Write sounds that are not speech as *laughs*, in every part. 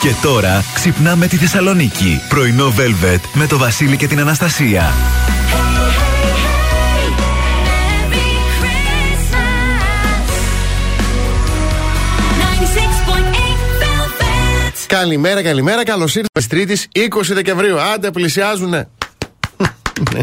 Και τώρα ξυπνάμε τη Θεσσαλονίκη. Πρωινό Velvet με το Βασίλη και την Αναστασία. Καλημέρα, καλημέρα. Καλώς ήρθατε Τρίτης 20 Δεκεμβρίου. Άντε, πλησιάζουνε.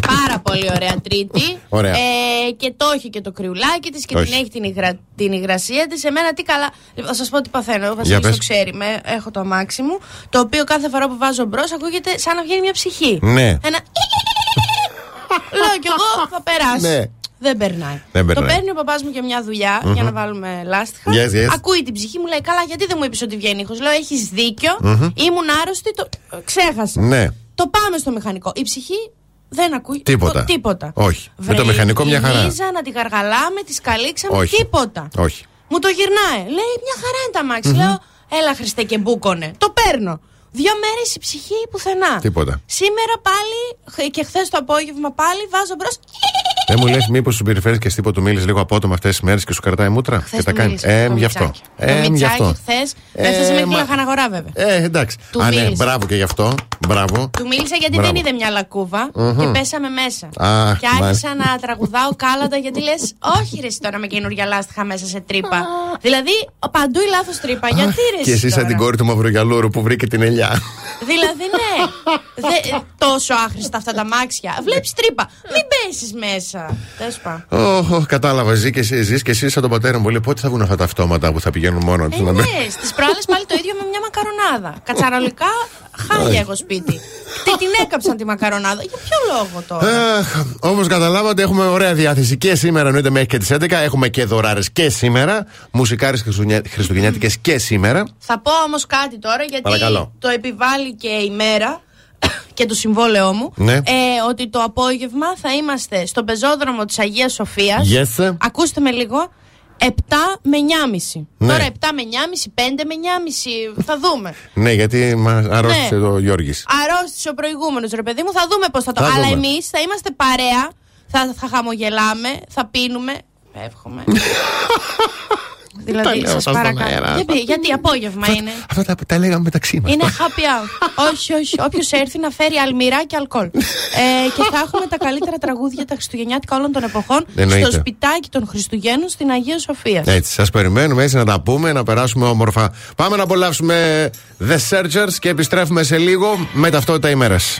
Πάρα πολύ ωραία Τρίτη. Ωραία. Ε, και το έχει και το κρυουλάκι της και Όχι. την έχει την, υγρα, την υγρασία της. Εμένα τι καλά. Λοιπόν, θα σας πω τι παθαίνω. Ο Βασίλης πες. το ξέρει. Με, έχω το αμάξι μου. Το οποίο κάθε φορά που βάζω μπρος ακούγεται σαν να βγαίνει μια ψυχή. Ναι. Ένα. *laughs* Λέω κι εγώ θα περάσει. Ναι. Δεν περνάει. Δεν Το περνάει. παίρνει ο παπάς μου για μια δουλειά για να βάλουμε λάστιχα. Yes, yes. Ακούει την ψυχή μου, λέει: Καλά, γιατί δεν μου είπες ότι βγαίνει ήχος; Λέω: Έχεις δίκιο. Ήμουν άρρωστη. Το... Ξέχασα. Ναι. Το πάμε στο μηχανικό. Η ψυχή δεν ακούει Τίποτα. το- τίποτα. Όχι. Με το μηχανικό μια χαρά. Η Λίζα να τη γαργαλάμε, τη καλύξαμε, Όχι. τίποτα. Όχι. Μου το γυρνάει. Λέει μια χαρά είναι τα μάξι. Λέω, έλα Χριστέ και μπούκονε. Το παίρνω. Δύο μέρες η ψυχή πουθενά. Τίποτα. Σήμερα πάλι χ- και χθες το απόγευμα πάλι βάζω μπρος. Δεν μου λες, μήπως σου περιφέρεις και τίποτα του μίλησες λίγο απότομα αυτές τις μέρες και σου κρατάει μούτρα Χθες και τα κάνει. Ε, γι' αυτό. Ε, Ε, γι' αυτό. χθες Ε, έφτασε μέχρι μα- λαχαναγορά βέβαια. Ε, εντάξει. Του Α, ναι, μίλησες. μπράβο και γι' αυτό. Μπράβο. Του μίλησα γιατί Μπράβο. δεν είδε μια λακκούβα και πέσαμε μέσα. Αχ, και άρχισα μάλιστα. να τραγουδάω κάλατα γιατί λες, Όχι, ρε, εσύ τώρα με καινούργια λάστιχα μέσα σε τρύπα. δηλαδή, παντού η λάθος τρύπα. γιατί ρε, Και εσύ σαν τώρα; την κόρη του Μαυρογιαλούρου που βρήκε την ελιά. Δηλαδή, ναι. Δε, τόσο άχρηστα αυτά τα μάξια. Βλέπεις τρύπα. Μην πέσεις μέσα. Τέλο πάντων. Ωχ, κατάλαβα. Ζει και εσύ, ζεις και εσύ σαν τον πατέρα μου. Πολύ πότε θα βγουν αυτά τα αυτόματα που θα πηγαίνουν μόνο τους Ε, ναι, στις προάλλες πάλι το ίδιο με μια μακαρονάδα. Κατσαρολικά, χάλια εγώ σπίτι. Τι την έκαψαν τη μακαρονάδα. Για ποιο λόγο τώρα; Όπω καταλάβατε, έχουμε ωραία διάθεση και σήμερα, εννοείται μέχρι και τις 11. Έχουμε και δωράρες και σήμερα. Μουσικάρες χριστουγεννιάτικες και σήμερα. Θα πω όμως κάτι τώρα γιατί Παρακαλώ. το επιβάλλει και η μέρα και το συμβόλαιό μου. Ναι. Ε, ότι το απόγευμα θα είμαστε στο πεζόδρομο της Αγίας Σοφίας. Yes. Ακούστε με λίγο. 7 με 9,5. Ναι. Τώρα 7 με 9,5, 5 με 9,5. Θα δούμε. Ναι, γιατί μα αρρώστησε Ναι. ο Γιώργης. Αρρώστησε ο προηγούμενος, ρε παιδί μου. Θα δούμε πώς θα το. Θα Αλλά δούμε. εμείς θα είμαστε παρέα. Θα, θα χαμογελάμε, θα πίνουμε. Εύχομαι. *laughs* δηλαδή, λέω σας αυτά στον παρακαλώ. αέρα. Γιατί, γιατί απόγευμα είναι; Αυτά τα, τα λέγαμε μεταξύ μας. Είναι happy hour. *laughs* όχι, όχι. Όποιος έρθει να φέρει αλμυρά και αλκοόλ. ε, και θα έχουμε τα καλύτερα τραγούδια τα Χριστουγεννιάτικα όλων των εποχών Εννοείται. στο σπιτάκι των Χριστουγέννων στην Αγία Σοφία. Έτσι, σας περιμένουμε έτσι να τα πούμε, να περάσουμε όμορφα. Πάμε να απολαύσουμε The Searchers και επιστρέφουμε σε λίγο με ταυτότητα ημέρας.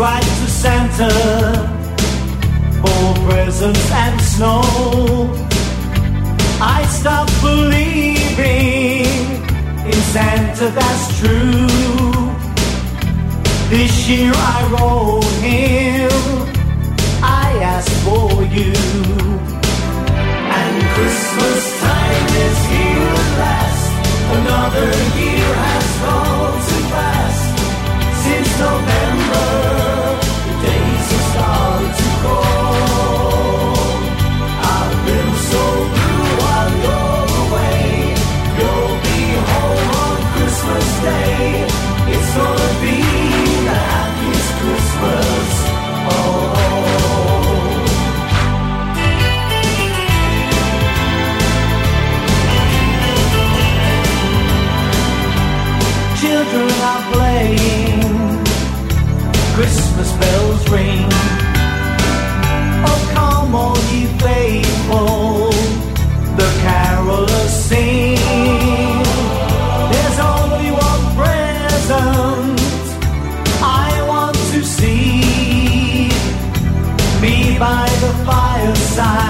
Ride to Santa for presents and snow. I stopped believing in Santa, that's true. This year I wrote him, I asked for you. And Christmas time is here at last. Another year has gone too fast. Since November, by the fireside,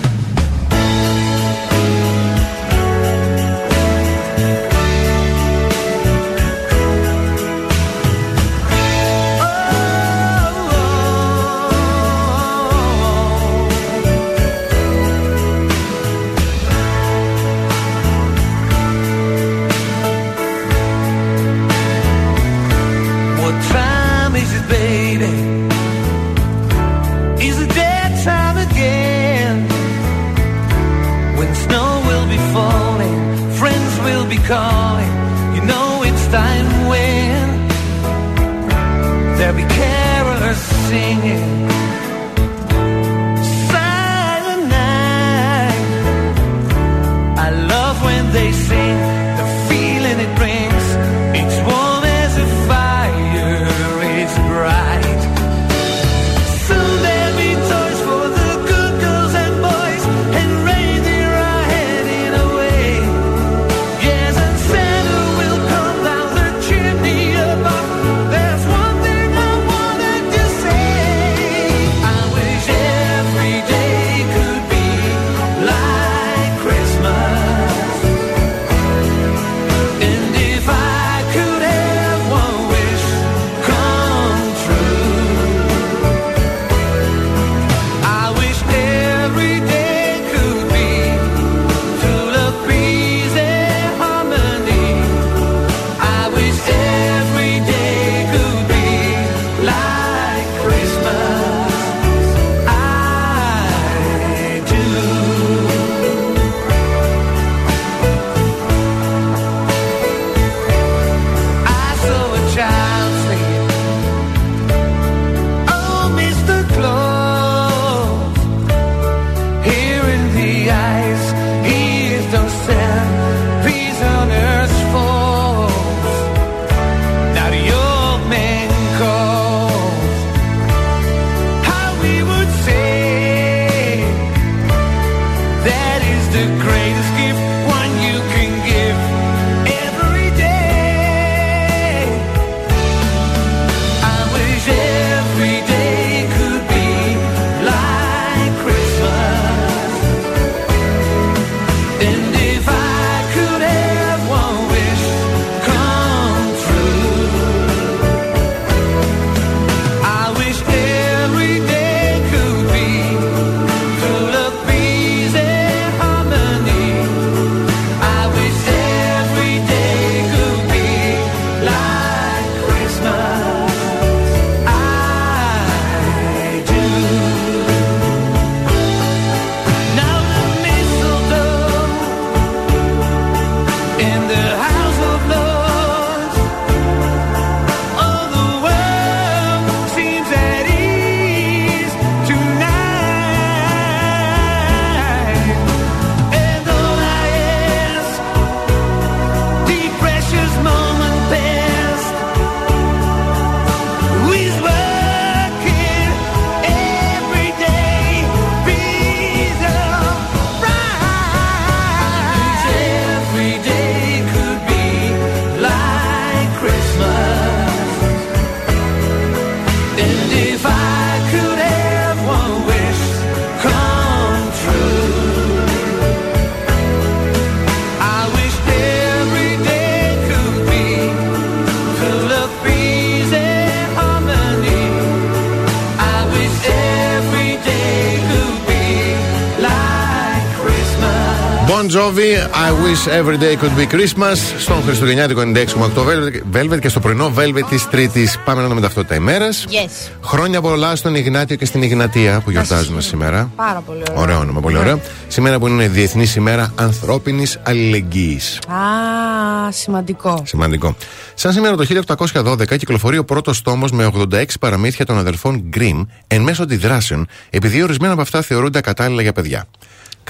I wish every day could be Christmas. Στον Χριστουγεννιάτικο 96,8 Velvet- Velvet και στο πρωινό Velvet της Τρίτης. Πάμε να δούμε ταυτότητα ημέρας. Yes. Χρόνια πολλά στον Ιγνάτιο και στην Ιγνατία που γιορτάζουμε σήμερα. Πάρα πολύ ωραίο. Ωραίο όνομα, πολύ ωραίο. Σήμερα που είναι Διεθνή ημέρα ανθρώπινης αλληλεγγύης. Α, σημαντικό. Σημαντικό. Σαν σήμερα το 1812 κυκλοφορεί ο πρώτος τόμος με 86 παραμύθια των αδελφών Grimm εν μέσω αντιδράσεων, επειδή ορισμένα από αυτά θεωρούνται ακατάλληλα για παιδιά.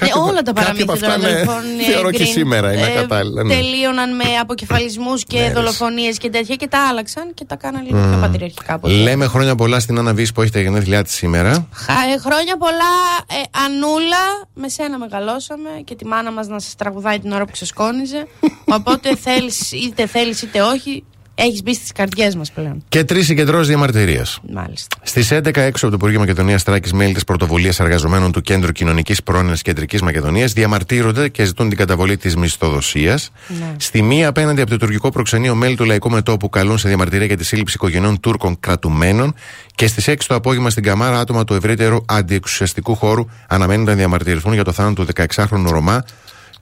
Κάποια Ε, από- όλα τα κάποια παραμύθια από των αυτά, ναι, αδελφών ε, Θεωρώ και Green, σήμερα είναι ε, ακατάλληλα. ναι. Τελείωναν με αποκεφαλισμούς και Ναι, ρε. δολοφονίες και τέτοια και τα άλλαξαν και τα κάναν λίγο πιο πατριαρχικά. από ό,τι. Λέμε χρόνια πολλά στην Άννα Βύση που έχει τα γενέθλιά της σήμερα. Χα- ε, χρόνια πολλά, ε, Ανούλα. Με σένα μεγαλώσαμε και τη μάνα μας να σας τραγουδάει την ώρα που ξεσκόνιζε. *laughs* Οπότε θέλεις, είτε θέλεις είτε όχι, έχεις μπει στις καρδιές μας πλέον. Και τρεις συγκεντρώσεις διαμαρτυρίας. Μάλιστα. Στις 11 έξω από το Υπουργείο Μακεδονίας Τράκη, μέλη της Πρωτοβουλίας Εργαζομένων του Κέντρου Κοινωνικής Πρόνοιας Κεντρικής Μακεδονίας διαμαρτύρονται και ζητούν την καταβολή της μισθοδοσίας. Ναι. Στη μία, απέναντι από το τουρκικό προξενείο, μέλη του Λαϊκού Μετώπου καλούν σε διαμαρτυρία για τη σύλληψη οικογενειών Τούρκων κρατουμένων. Και στις 6 το απόγευμα στην Καμάρα, άτομα του ευρύτερου αντιεξουσιαστικού χώρου αναμένουν να διαμαρτυρηθούν για το θάνατο του 16χρονου Ρωμά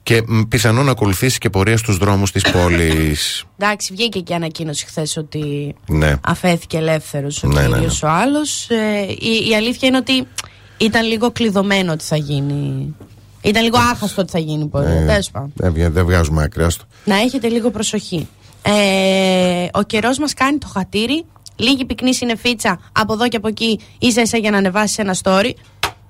και μ, πιθανόν να ακολουθήσει και πορεία στους δρόμους της πόλης. *laughs* Εντάξει, βγήκε και ανακοίνωση χθες ότι ναι. αφέθηκε ελεύθερος ο Ναι, ναι, ναι. κύριος ο άλλος. η, η αλήθεια είναι ότι ήταν λίγο κλειδωμένο ότι θα γίνει. Ήταν λίγο άχαστο ότι θα γίνει πορεία. Ε, Τέλος πάντων. δεν βγα- δεν βγάζουμε άκρη, άστο. Να έχετε λίγο προσοχή. Ε, ο καιρός μας κάνει το χατήρι. Λίγη πυκνή συνεφίτσα από εδώ και από εκεί, ίσα ίσα για να ανεβάσεις ένα story.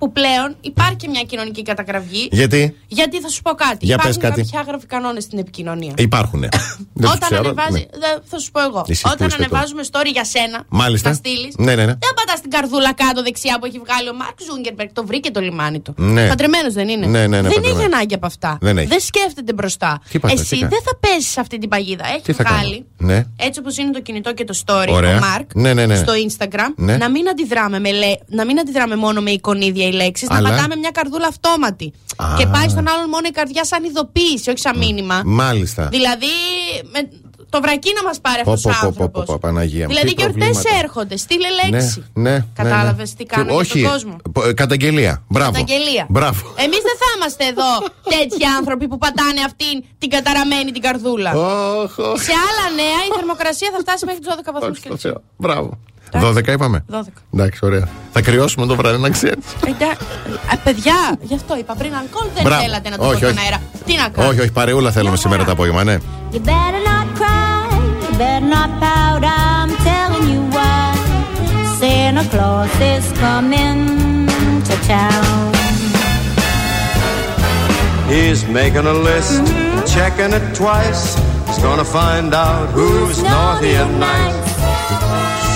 Που πλέον υπάρχει και μια κοινωνική κατακραυγή. Γιατί; Γιατί θα σου πω κάτι. Για Υπάρχουν πες κάτι. κάποιοι άγραφοι κανόνες στην επικοινωνία. υπάρχουνε. *coughs* Δεν τους Όταν ξέρω, ανεβάζει. ναι. δε- θα σου πω εγώ. Εσύ που Όταν είστε τώρα. ανεβάζουμε story για σένα. Μάλιστα. Να στείλεις. Ναι, ναι, ναι. Δεν πατάς την καρδούλα κάτω δεξιά που έχει βγάλει ο Μάρκ Ζούγκερμπεργκ. Το βρήκε το λιμάνι του. Ναι. Παντρεμένος δεν είναι. Ναι, ναι, ναι, δεν έχει παντρεμένος. ανάγκη από αυτά. Δεν έχει. σκέφτεται μπροστά. Τι είπατε, τι Εσύ κάνει; δεν θα πέσεις σε αυτή την παγίδα. Έχει Τι θα βγάλει. κάνω; Ναι. Έτσι όπως είναι το κινητό και το story. Ωραία. Ο Μάρκ. Ναι, ναι, ναι. Στο Instagram. Ναι. Να μην αντιδράμε, με λέ... να μην αντιδράμε μόνο με εικονίδια ή λέξεις. Να Αλλά; πατάμε μια καρδούλα αυτόματη. Α. Και πάει στον άλλον μόνο η καρδιά σαν ειδοποίηση, όχι σαν μήνυμα. Μάλιστα. Δηλαδή, με το βρακί να μας πάρει Πω, αυτός πω, ο πω, άνθρωπος. πω, πω, Παναγία μου, Δηλαδή, τι γιορτέ προβλήματα. έρχονται. Στείλε λέξη. Ναι, ναι. Κατάλαβε ναι, ναι. τι κάνω Και- για Όχι. τον κόσμο. πο- ε, Καταγγελία. Μπράβο. Καταγγελία. Μπράβο. Εμείς δεν θα είμαστε εδώ *laughs* τέτοιοι άνθρωποι που πατάνε αυτήν την καταραμένη την καρδούλα. Όχ, όχ. Σε άλλα νέα η θερμοκρασία θα φτάσει μέχρι τους 12 βαθμούς Όχι, στο Κελσίου. Θεό. Μπράβο. Εντάξει. 12 είπαμε. 12. Εντάξει, ωραία. Θα κρυώσουμε το βράδυ, να ξέρεις. Εντά- ε, παιδιά, γι' αυτό είπα πριν αλκοόλ δεν Μπράβο. θέλατε να το Όχι, πω στον όχι. αέρα. Τι να κάνω; Όχι, όχι, παρεούλα θέλουμε Μια σήμερα χαρά. το απόγευμα, ναι. You better not cry, you better not pout, I'm telling you why. Santa Claus is coming to town. He's making a list, checking it twice. He's gonna find out who's naughty and nice.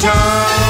town.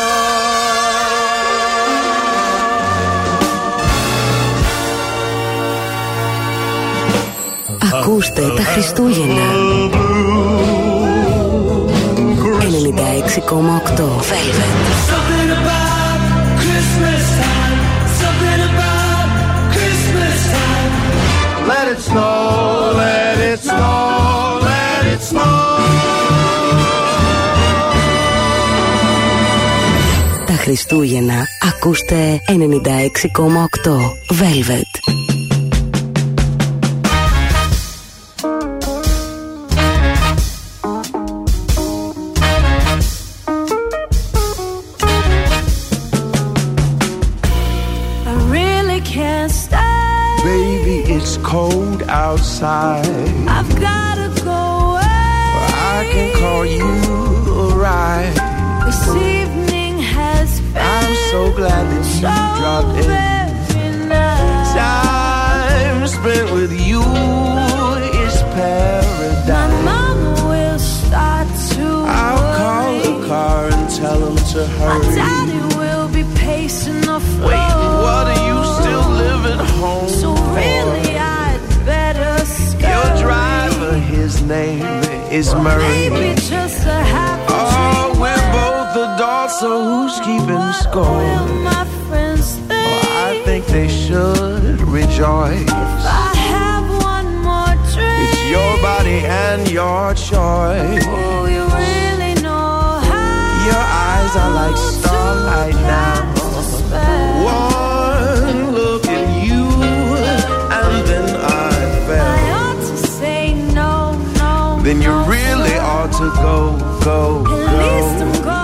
Ακούστε τα Χριστούγεννα. 96,8 velvet. Τα Χριστούγεννα. Ακούστε. 96,8 velvet. side. Is Murray. Maybe just a happy Oh, dream. we're both adults, so who's keeping score? will my friends think? Oh, I think they should rejoice. If I have one more drink. It's your body and your choice. Oh, you really know how. Your eyes are like starlight now. to go, go, go.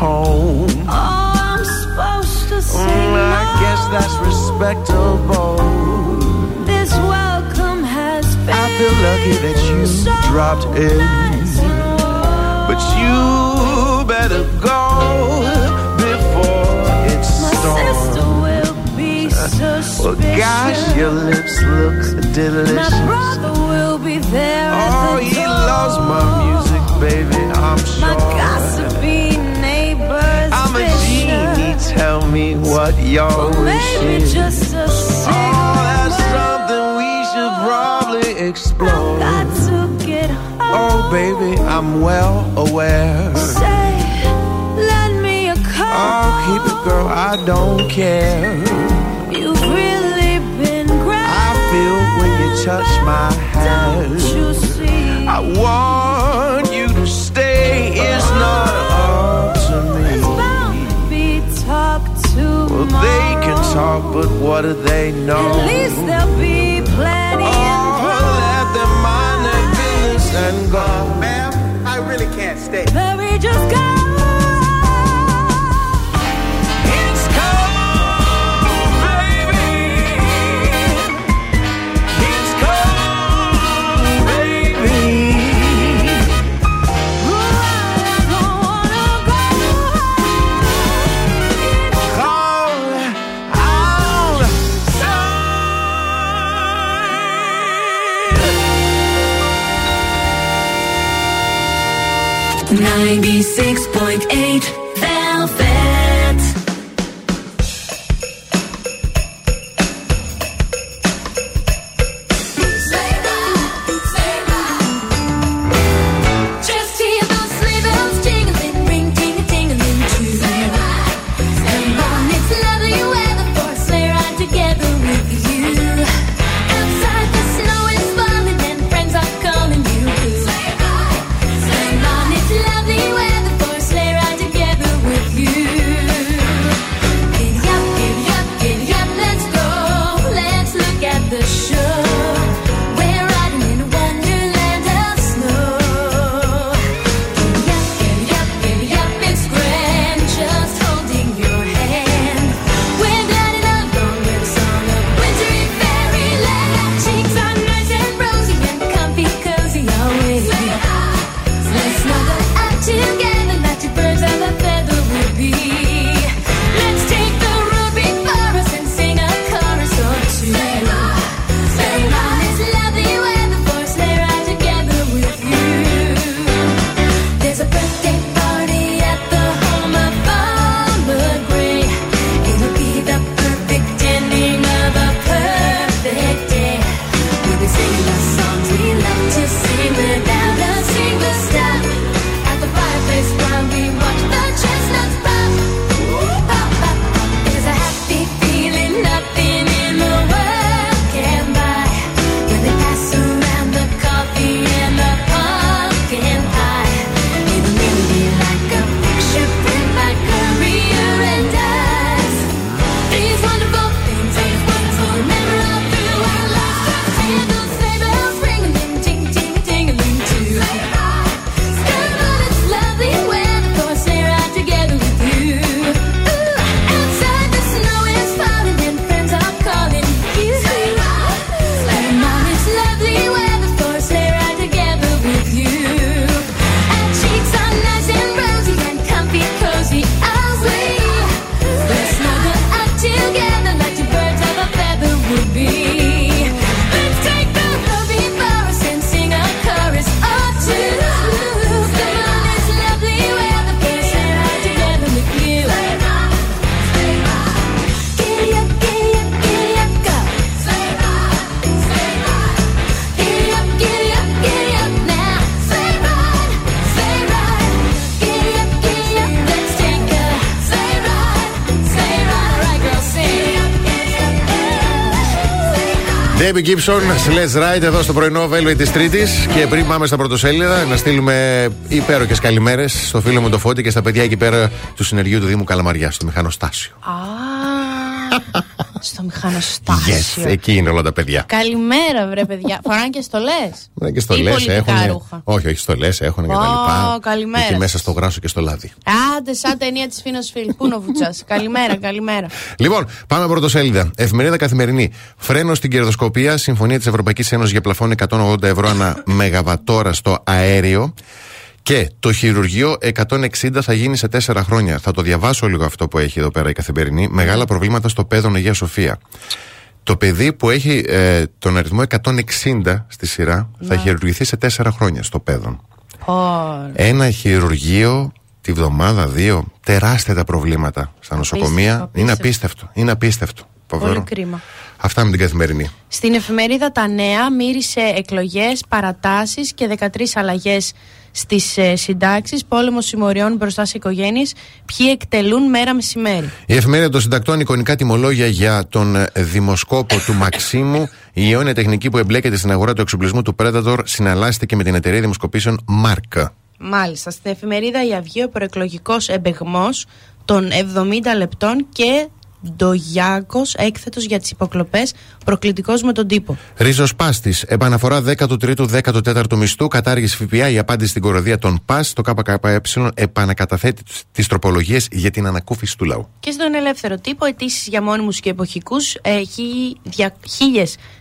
Home. Oh, I'm supposed to say Mm, no. I guess that's respectable. This welcome has been I feel lucky that you so dropped in. nice. But you better go before it My sister storms. will be suspicious. Well, gosh, your lips look My delicious. brother will be there. Oh, the he loves my music, baby, what you're Maybe wishing. just a Oh, that's cigarette. something we should probably explore. Got to get home. Oh, baby, I'm well aware. Say, lend me a call. Oh, keep it, girl, I don't care. You've really been great. I feel when you touch my hand. Don't you see? I want but what do they know? At least there'll be plenty in Oh, let them mind their business and go. Ma'am, I really can't stay. Mary, just go. 96.8 Debbie Gibson, Let's Ride εδώ στο πρωινό Velvet της Τρίτης. Και πριν πάμε στα πρωτοσέλιδα, να στείλουμε υπέροχες καλημέρες στο φίλο μου το Φώτη και στα παιδιά εκεί πέρα του συνεργείου του Δήμου Καλαμαριά, στο μηχανοστάσιο. Α, στο μηχανοστάσιο. Yes, εκεί είναι όλα τα παιδιά. Καλημέρα, βρε παιδιά. Φοράνε και στολές. Ναι, και στολές έχουν. ρούχα. Όχι, όχι, στολές έχουν και τα λοιπά. καλημέρα. Εκεί μέσα στο γράσο και στο λάδι. Άντε, σαν ταινία της Φίνος Φιλ. Πού είναι ο Βουτσάς; *laughs* καλημέρα, καλημέρα. Λοιπόν, πάμε πρωτοσέλιδα. Εφημερίδα καθημερινή. Φρένο στην κερδοσκοπία. Συμφωνία της Ευρωπαϊκής Ένωσης για πλαφόν 180 ευρώ ανά *laughs* μεγαβατόρα στο αέριο. Και το χειρουργείο 160 θα γίνει σε 4 χρόνια. Θα το διαβάσω λίγο αυτό που έχει εδώ πέρα η καθημερινή. Μεγάλα προβλήματα στο παιδόν Αγία Σοφία. Το παιδί που έχει ε, τον αριθμό 160 στη σειρά θα χειρουργηθεί σε 4 χρόνια στο παιδόν. Ω, Ένα χειρουργείο τη βδομάδα, δύο. Τεράστια τα προβλήματα στα νοσοκομεία. Απίστευτο, Είναι απίστευτο. απίστευτο. Είναι απίστευτο. Πολύ Φοβερό. κρίμα. Αυτά με την καθημερινή. Στην εφημερίδα Τα Νέα μύρισε εκλογές, παρατάσεις και 13 αλλαγές στις ε, συντάξεις, πόλεμο συμμοριών μπροστά σε οικογένειες, ποιοι εκτελούν μέρα μεσημέρι. Η εφημερίδα των συντακτών εικονικά τιμολόγια για τον ε, δημοσκόπο του Μαξίμου. Η αιώνια τεχνική που εμπλέκεται στην αγορά του εξοπλισμού του Predator συναλλάσσεται με την εταιρεία δημοσκοπήσεων Mark. Μάλιστα, στην εφημερίδα Η Αυγή ο προεκλογικός εμπεγμός των 70 λεπτών και Ντογιάκος έκθετος για τις υποκλοπές προκλητικός με τον τύπο. Ρίζος Πάστης. Επαναφορά 13ου-14ου μισθού. Κατάργηση ΦΠΑ. Η απάντηση στην κοροδία των ΠΑΣ. Το ΚΚΕ επανακαταθέτει τι τροπολογίες για την ανακούφιση του λαού. Και στον ελεύθερο τύπο, αιτήσεις για μόνιμους και εποχικούς, ε, χι-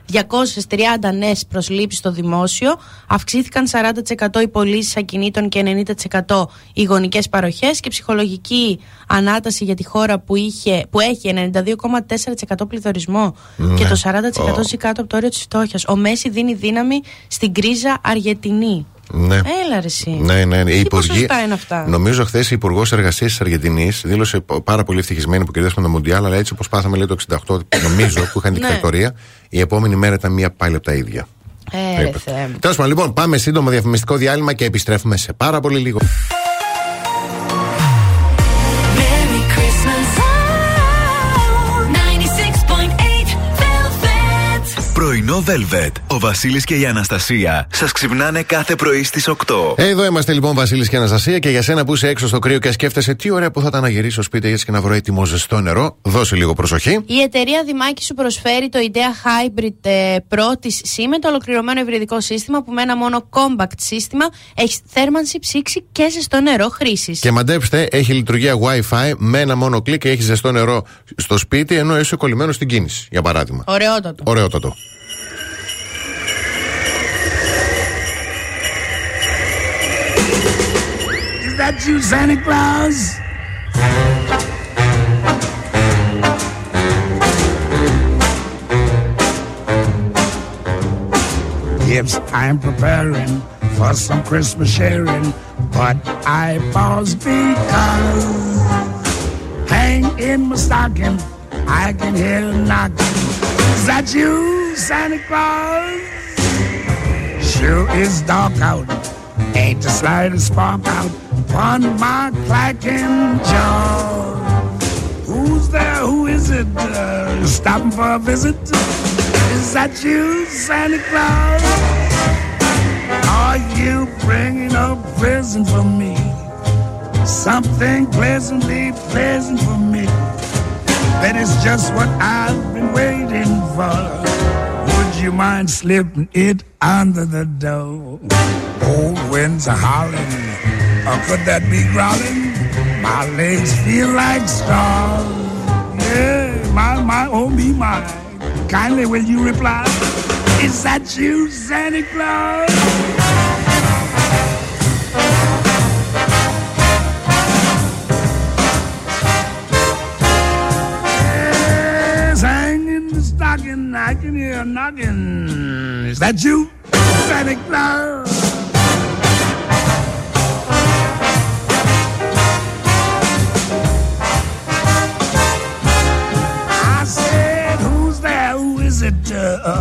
δια- 1.230 νέες προσλήψεις στο δημόσιο, αυξήθηκαν 40% οι πωλήσεις ακινήτων και 90% οι γονικές παροχές και ψυχολογική ανάταση για τη χώρα που, είχε, που έχει 92,4% πληθωρισμό Ναι. και το 40% ζει κάτω από το όριο της φτώχειας. Ο Μέση δίνει δύναμη στην κρίζα Αργεντινή. Ναι. Έλα ρε εσύ. Ναι, ναι, ναι. Οι Τι υπουργοί- ποσοστά είναι αυτά; Νομίζω χθες η Υπουργός Εργασίας της Αργεντινής δήλωσε π- πάρα πολύ ευτυχισμένη που κερδίσαμε το Μουντιάλ, αλλά έτσι όπως πάθαμε λέει το 68, νομίζω, που είχαν Ναι. δικτατορία, η επόμενη μέρα ήταν μία πάλι από τα ίδια. Ε, ρε Θεέ μου. Τέλος πάντων, λοιπόν, πάμε σύντομο διαφημιστικό διάλειμμα και επιστρέφουμε σε πάρα πολύ λίγο. Πρωινό Velvet. Ο Βασίλης και η Αναστασία σας ξυπνάνε κάθε πρωί στις 8. Εδώ είμαστε λοιπόν, Βασίλης και Αναστασία, και για σένα που είσαι έξω στο κρύο και σκέφτεσαι τι ωραία που θα ήταν να γυρίσει στο σπίτι έτσι και να βρω έτοιμο ζεστό νερό, δώσε λίγο προσοχή. Η εταιρεία Δημάκη σου προσφέρει το IDEA Hybrid ε, Pro τη SIM, το ολοκληρωμένο ευρυδικό σύστημα που με ένα μόνο compact σύστημα έχεις θέρμανση, ψήξη και ζεστό νερό χρήσης. Και μαντέψτε, έχει λειτουργία WiFi με ένα μόνο κλικ και έχεις ζεστό νερό στο σπίτι ενώ είσαι κολλημένος στην κίνηση, για παράδειγμα. Ωραιότατο. Ωραιότατο. That you, Santa Claus? Yes, I'm preparing for some Christmas sharing, but I pause because hang in my stocking, I can hear knocking. Is that you, Santa Claus? Sure is dark out. Ain't the slightest spark out on my clacking jaw. Who's there? Who is it? Uh, stopping for a visit? Is that you, Santa Claus? Are you bringing a present for me? Something pleasantly pleasant for me. That is just what I've been waiting for. Would you mind slipping it under the door? Old winds are howling, or could that be growling? My legs feel like stars. Yeah, my, my, oh me, my. Kindly will you reply? Is that you, Santa Claus? I can hear knocking. Is that you, Santa Claus?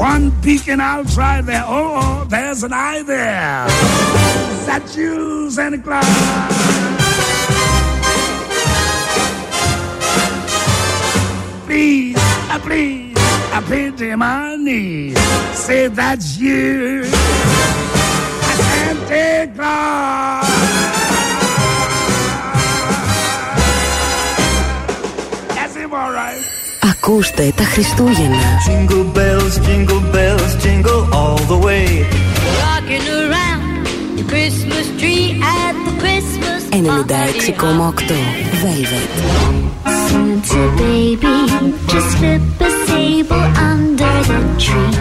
One beacon try there. Oh, oh, there's an eye there. Is that you, Santa Claus? Please, uh, please, I pity my knees. Say that's you, Santa Claus. Ακούστε τα Χριστούγεννα. Jingle bells, jingle bells, jingle all the way. Rocking around the Christmas tree at the Christmas 96,8 Velvet. Santa baby, just slip a sable under the tree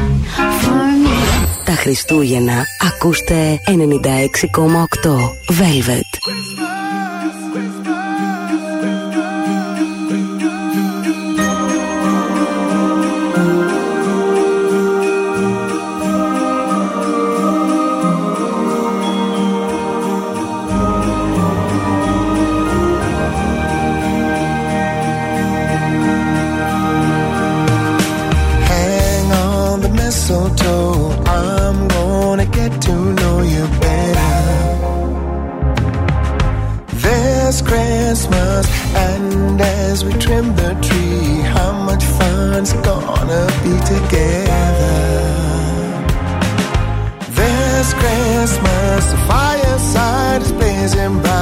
for me. Τα Χριστούγεννα ακούστε 96,8 Velvet. Be together. This Christmas, the fireside is blazing bright.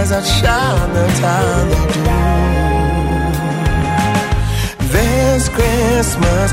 Eyes outshine the time they do. This Christmas,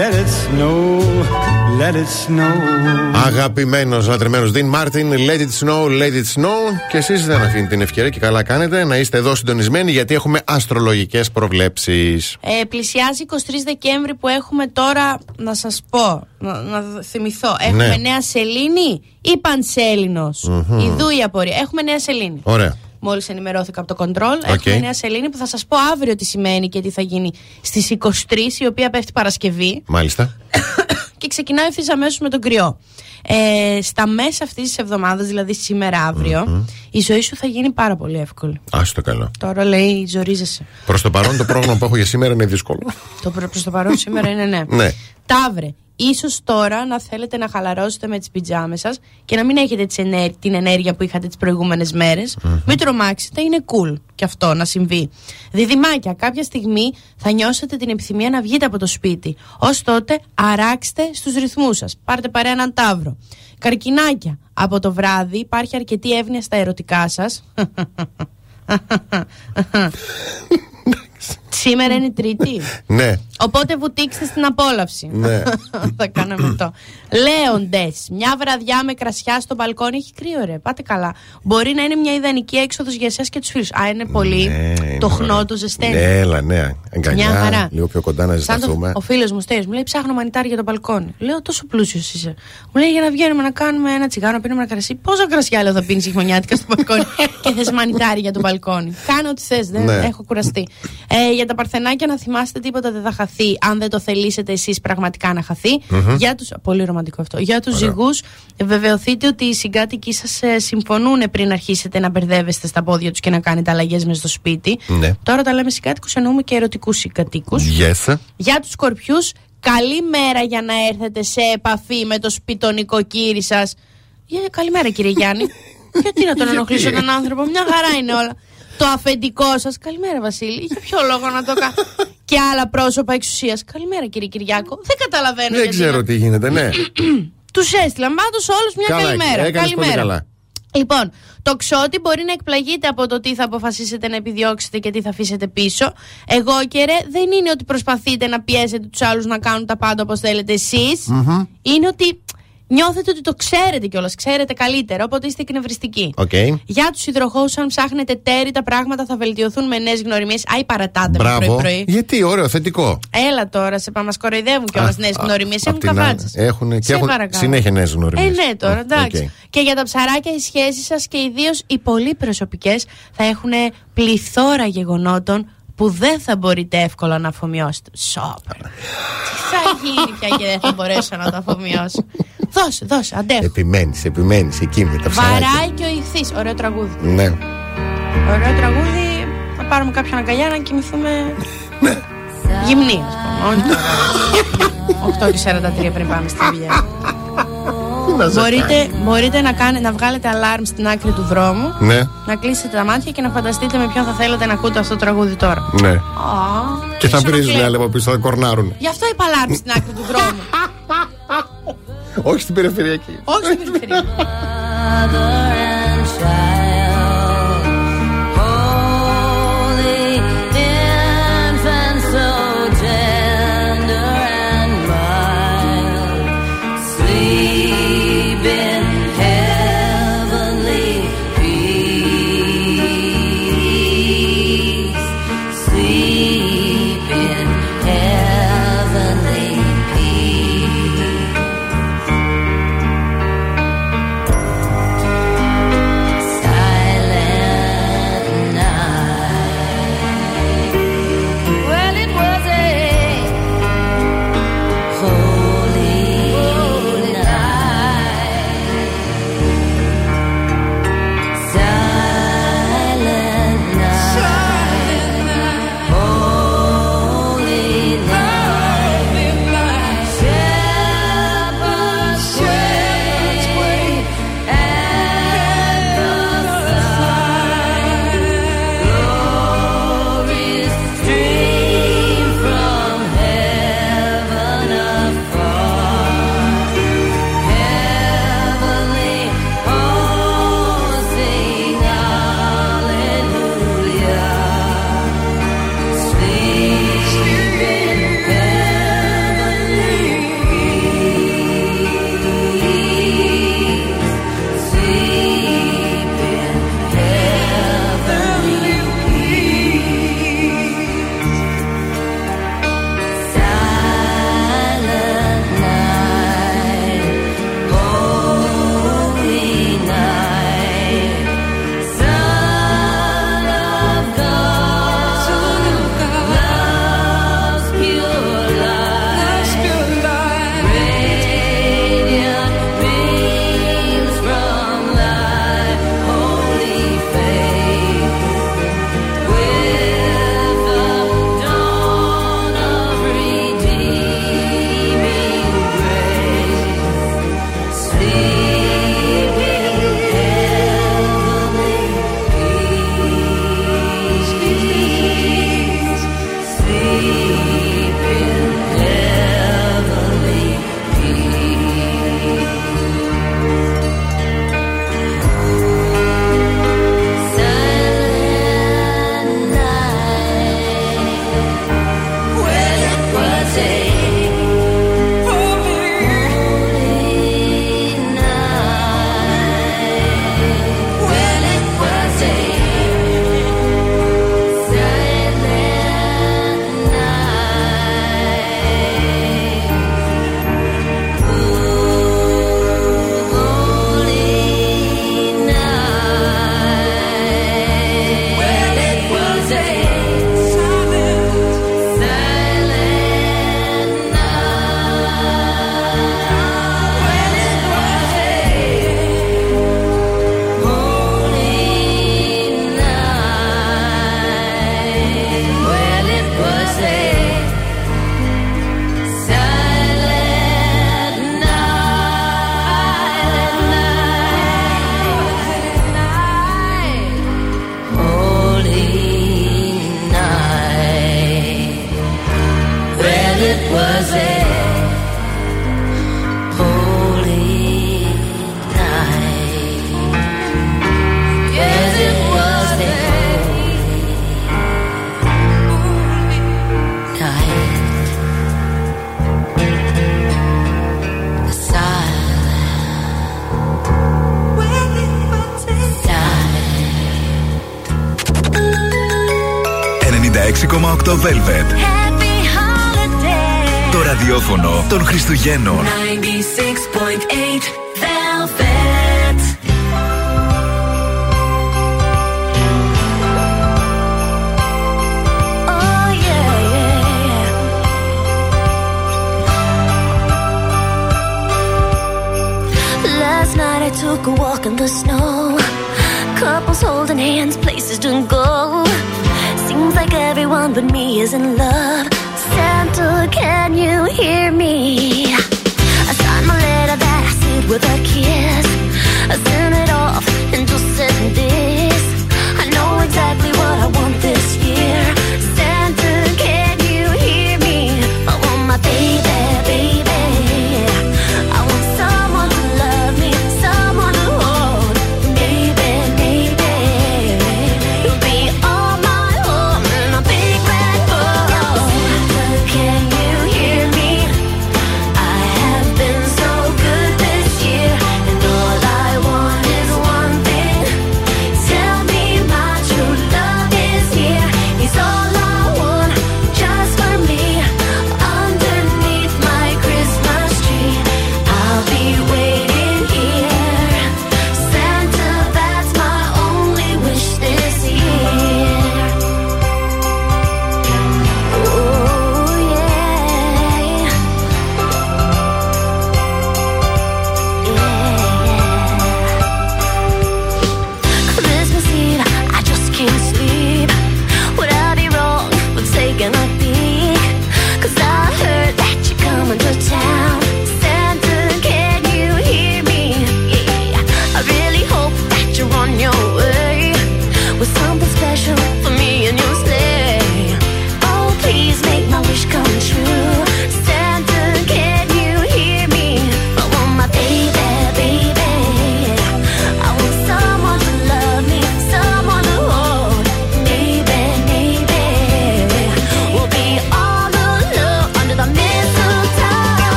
let it snow, let it snow. Αγαπημένος, λατρεμένος Dean Martin, Let it snow, let it snow. Και εσείς δεν αφήνετε την ευκαιρία και καλά κάνετε να είστε εδώ συντονισμένοι γιατί έχουμε αστρολογικές προβλέψεις. Ε, πλησιάζει 23 Δεκέμβρη που έχουμε τώρα, να σας πω, να, να θυμηθώ. Έχουμε Ναι. νέα σελήνη ή πανσέλινος; Μμμ. Ιδού η απορία. Έχουμε νέα σελήνη. Ωραία. Μόλις ενημερώθηκα από το control. OK. Έχουμε νέα σελήνη που θα σας πω αύριο τι σημαίνει και τι θα γίνει στις 23, η οποία πέφτει Παρασκευή. Μάλιστα. *coughs* Και ξεκινάει ευθύς αμέσως με τον κρυό. Ε, στα μέσα αυτής της εβδομάδας, δηλαδή σήμερα αύριο, η ζωή σου θα γίνει πάρα πολύ εύκολη. Άστο καλό. Τώρα λέει ζορίζεσαι. Προς το παρόν το πρόγραμμα που έχω για σήμερα είναι δύσκολο. Το προ προς το παρόν σήμερα είναι ναι. Ναι. Ταύρε. Ίσως τώρα να θέλετε να χαλαρώσετε με τις πιτζάμες σας και να μην έχετε τις ενέ- την ενέργεια που είχατε τις προηγούμενες μέρες. Μην τρομάξετε, είναι cool και αυτό να συμβεί. Διδυμάκια, κάποια στιγμή θα νιώσετε την επιθυμία να βγείτε από το σπίτι. Ως τότε αράξτε στους ρυθμούς σας. Πάρτε παρέα έναν ταύρο. Καρκινάκια, από το βράδυ υπάρχει αρκετή εύνοια στα ερωτικά σας. *laughs* *laughs* Σήμερα είναι Τρίτη. *laughs* ναι. Οπότε βουτήξτε στην απόλαυση. Ναι. *laughs* Θα κάναμε το. Λέοντες, μια βραδιά με κρασιά στο μπαλκόνι έχει κρύο, ρε. Πάτε καλά. Μπορεί να είναι μια ιδανική έξοδος για εσάς και τους φίλους. Α, είναι πολύ. Ναι, το είναι χνό ωραία. του ζεσταίνει. Ναι, έλα, ναι. Αγκαλιά, Μια χαρά. λίγο πιο κοντά να Σαν ζεσταθούμε. το, ο φίλος μου Στέλιος μου λέει: Ψάχνω μανιτάρι για το μπαλκόνι. Λέω: Τόσο πλούσιος είσαι. Μου λέει: Για να βγαίνουμε να κάνουμε ένα τσιγάρο, να πίνουμε ένα κρασί. Πόσα κρασιά λέω θα πίνεις χειμωνιάτικα στο μπαλκόνι; *laughs* Και θες μανιτάρι για το μπαλκόνι. Κάνε ό,τι θες, δεν Ναι. έχω κουραστεί. Ε, για τα παρθενάκια να θυμάστε τίποτα δεν θα χαθεί. Αν δεν το θελήσετε εσείς πραγματικά να χαθεί. Μμμ. Για τους, πολύ ρομαντικό αυτό. Για τους Ωραίο. ζυγούς, βεβαιωθείτε ότι οι συγκάτοικοι σας ε, συμφωνούν πριν αρχίσετε να μπερδεύεστε στα πόδια τους και να κάνετε αλλαγές μέσα στο σπίτι. Ναι. Τώρα τα λέμε συγκάτοικους, εννοούμε και ερωτικούς συγκατοίκους. Yes. Για τους σκορπιούς, καλή μέρα για να έρθετε σε επαφή με το σπιτονικοκύρι σας. Για, καλημέρα κύριε Γιάννη. *laughs* Γιατί να τον ενοχλήσω έναν άνθρωπο, μια χαρά είναι όλα. Το αφεντικό σας, καλημέρα Βασίλη. Για ποιο λόγο να το κάνω. *laughs* Και άλλα πρόσωπα εξουσίας. Καλημέρα κύριε Κυριάκο. Δεν καταλαβαίνω Δεν γιατί. ξέρω τι γίνεται, ναι. *clears throat* Τους έστειλαν πάντως όλους μια Καλά, καλημέρα. έκανες πολύ καλημέρα. καλά. Λοιπόν, τοξότη μπορεί να εκπλαγείτε από το τι θα αποφασίσετε να επιδιώξετε και τι θα αφήσετε πίσω. Αιγόκερε, δεν είναι ότι προσπαθείτε να πιέσετε τους άλλους να κάνουν τα πάντα όπως θέλετε εσείς. Μμμ. Είναι ότι νιώθετε ότι το ξέρετε κιόλας. Ξέρετε καλύτερα, οπότε είστε εκνευριστικοί. Οκ. Για τους υδροχώους, αν ψάχνετε ταίρι, τα πράγματα θα βελτιωθούν με νέες γνωριμίες. Άι, παρατάτε με Μπράβο. πρωί-πρωί. Γιατί, ωραίο, θετικό. Έλα τώρα, σε πάμε, μας κοροϊδεύουν κιόλας Α, νέες α, γνωριμίες. απ' Έχουν την άλλη, καβάτσε. Έχουν και Σε έχουν παρακαλώ. συνέχεια νέες γνωριμίες. Ε, ναι, τώρα, εντάξει. Και για τα ψαράκια, οι σχέσεις σας και ιδίως οι πολύ προσωπικές θα έχουν πληθώρα γεγονότων που δεν θα μπορείτε εύκολα να αφομοιώσετε. Σόπα. Τι θα γίνει πια και δεν θα μπορέσω να το αφομοιώσω. Δώσε, δώσε, αντέχω. Επιμένεις, επιμένεις εκεί με τα ψάρια. Βαράει και ο ηχθή. Ωραίο τραγούδι. Ναι. Ωραίο τραγούδι. Θα πάρουμε κάποιον αγκαλιά να κοιμηθούμε. Ναι. Γυμνή, ας πούμε. 8 και 43 πριν πάμε στη δουλειά. Μπορείτε, μπορείτε να, κάνε, να βγάλετε αλάρμ στην άκρη του δρόμου, ναι. να κλείσετε τα μάτια και να φανταστείτε με ποιον θα θέλετε να ακούτε αυτό το τραγούδι τώρα. Ναι. Oh, και θα βρίζουν άλλοι από πίσω, θα κορνάρουν. Γι' αυτό είπα αλάρμ στην άκρη του δρόμου. *laughs* Olha te periferia aqui. Olha te periferia. *laughs* 106,8 Velvet. Το ραδιόφωνο των Χριστουγέννων. 96.8 Velvet. Oh, yeah, yeah. Last night I took a walk in the snow. Couples holding hands, places don't go like everyone but me is in love. Santa, can you hear me? I signed my letter that I sealed with a kiss. I sent it off and just sent this. I know exactly what I want this.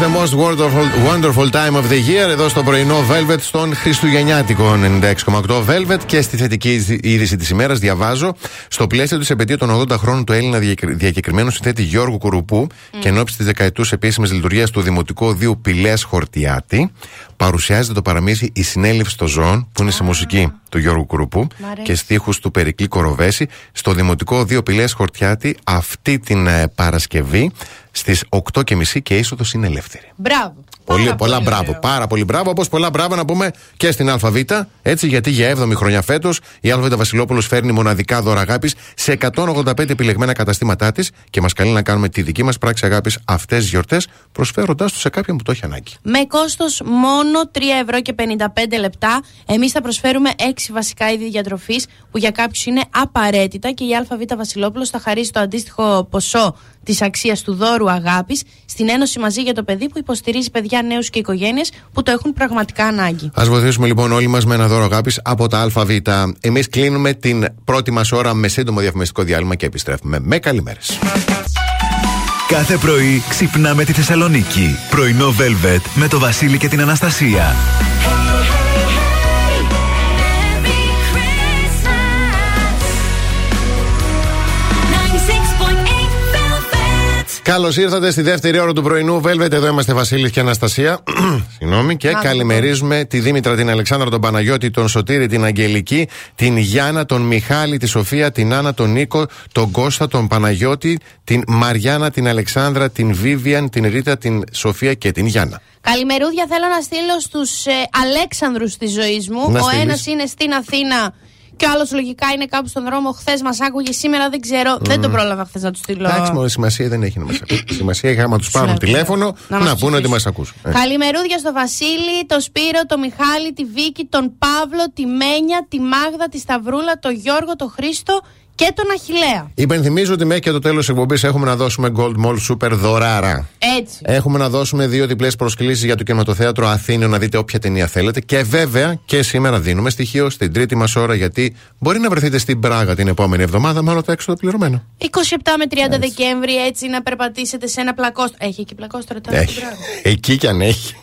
The most wonderful, wonderful time of the year. Εδώ στο πρωινό Velvet, στον Χριστουγεννιάτικο 96,8 Velvet. Και στη θετική είδηση της ημέρας διαβάζω. Στο πλαίσιο της επαιτίου των 80 χρόνων του Έλληνα διακεκρι- διακεκριμένου συνθέτη Γιώργου Κουρουπού και εν ώψη της δεκαετούς επίσημης λειτουργίας του Δημοτικού Οδείου Πηλέα Χορτιάτη, παρουσιάζεται το παραμύθι Η Συνέλευση των Ζώων, που είναι σε μουσική του Γιώργου Κουρουπού Μ' αρέσει. και στίχους του Περικλή Κοροβέση, στο Δημοτικό Οδείο Πηλέα Χορτιάτη αυτή την ε, Παρασκευή στις 8.30 και η είσοδος είναι ελεύθερη. Μπράβο. Πολύ, Πάρα πολλά πολύ μπράβο. ωραίο. Πάρα πολύ μπράβο. Όπως πολλά μπράβο να πούμε και στην ΑΒ. Έτσι, γιατί για 7η χρονιά φέτος η ΑΒ Βασιλόπουλος φέρνει μοναδικά δώρα αγάπης σε 185 επιλεγμένα καταστήματά της και μας καλεί να κάνουμε τη δική μας πράξη αγάπης αυτές τις γιορτές, προσφέροντάς τους σε κάποιον που το έχει ανάγκη. Με κόστος μόνο 3 ευρώ και 55 λεπτά, εμείς θα προσφέρουμε 6 βασικά είδη διατροφής που για κάποιους είναι απαραίτητα και η ΑΒ Βασιλόπουλος θα χαρίσει το αντίστοιχο ποσό της αξίας του δώρου αγάπης στην Ένωση Μαζί για το Παιδί που υποστηρίζει παιδιά, νέους και οικογένειες που το έχουν πραγματικά ανάγκη. Α βοηθήσουμε λοιπόν όλοι μας με ένα δώρο αγάπης από τα ΑΒ. Εμείς κλείνουμε την πρώτη μας ώρα με σύντομο διαφημιστικό διάλειμμα και επιστρέφουμε με καλημέρες. Κάθε πρωί ξυπνάμε τη Θεσσαλονίκη. Πρωινό Velvet με το Βασίλη και την Αναστασία. Καλώς ήρθατε στη δεύτερη ώρα του πρωινού Velvet. Εδώ είμαστε Βασίλης και Αναστασία. *clears throat* Συγγνώμη. Και Μπράβο. καλημερίζουμε τη Δήμητρα, την Αλεξάνδρα, τον Παναγιώτη, τον Σωτήρη, την Αγγελική, την Γιάννα, τον Μιχάλη, τη Σοφία, την Άννα, τον Νίκο, τον Κώστα, τον Παναγιώτη, την Μαριάννα, την Αλεξάνδρα, την Βίβιαν, την Ρίτα, την Σοφία και την Γιάννα. Καλημερούδια θέλω να στείλω στους ε, Αλέξανδρους της ζωής μου. Να ο στείλεις. ένας είναι στην Αθήνα και ο άλλος λογικά είναι κάπου στον δρόμο. Χθες μας άκουγε, σήμερα δεν ξέρω. Δεν το πρόλαβα χθες να τους στείλω. Εντάξει, μόνο σημασία δεν έχει να μας ακούσει. *coughs* σημασία έχει άμα τους πάρουν Συνέβη. τηλέφωνο Να να, μας πούνε ότι ψηφίσουν. μας ακούσουν. Ε. Καλημερούδια στο Βασίλη, το Σπύρο, το Μιχάλη, τη Βίκη, τον Παύλο, τη Μένια, τη Μάγδα, τη Σταυρούλα, τον Γιώργο, τον Χρήστο και τον Αχηλέα. Υπενθυμίζω ότι μέχρι και το τέλος της εκπομπής έχουμε να δώσουμε Gold Mall Super δωράρα. Έτσι. Έχουμε να δώσουμε δύο διπλές προσκλήσεις για το κινηματοθέατρο Αθήνιο να δείτε όποια ταινία θέλετε. Και βέβαια και σήμερα δίνουμε στοιχείο στην τρίτη μας ώρα γιατί μπορεί να βρεθείτε στην Πράγα την επόμενη εβδομάδα με όλα τα έξοδα πληρωμένα. 27 με 30 Δεκέμβρη, έτσι να περπατήσετε σε ένα πλακόστρο. Έχει εκεί πλακόστρο τώρα στην Έχει. Πράγα. Εκεί κι αν έχει.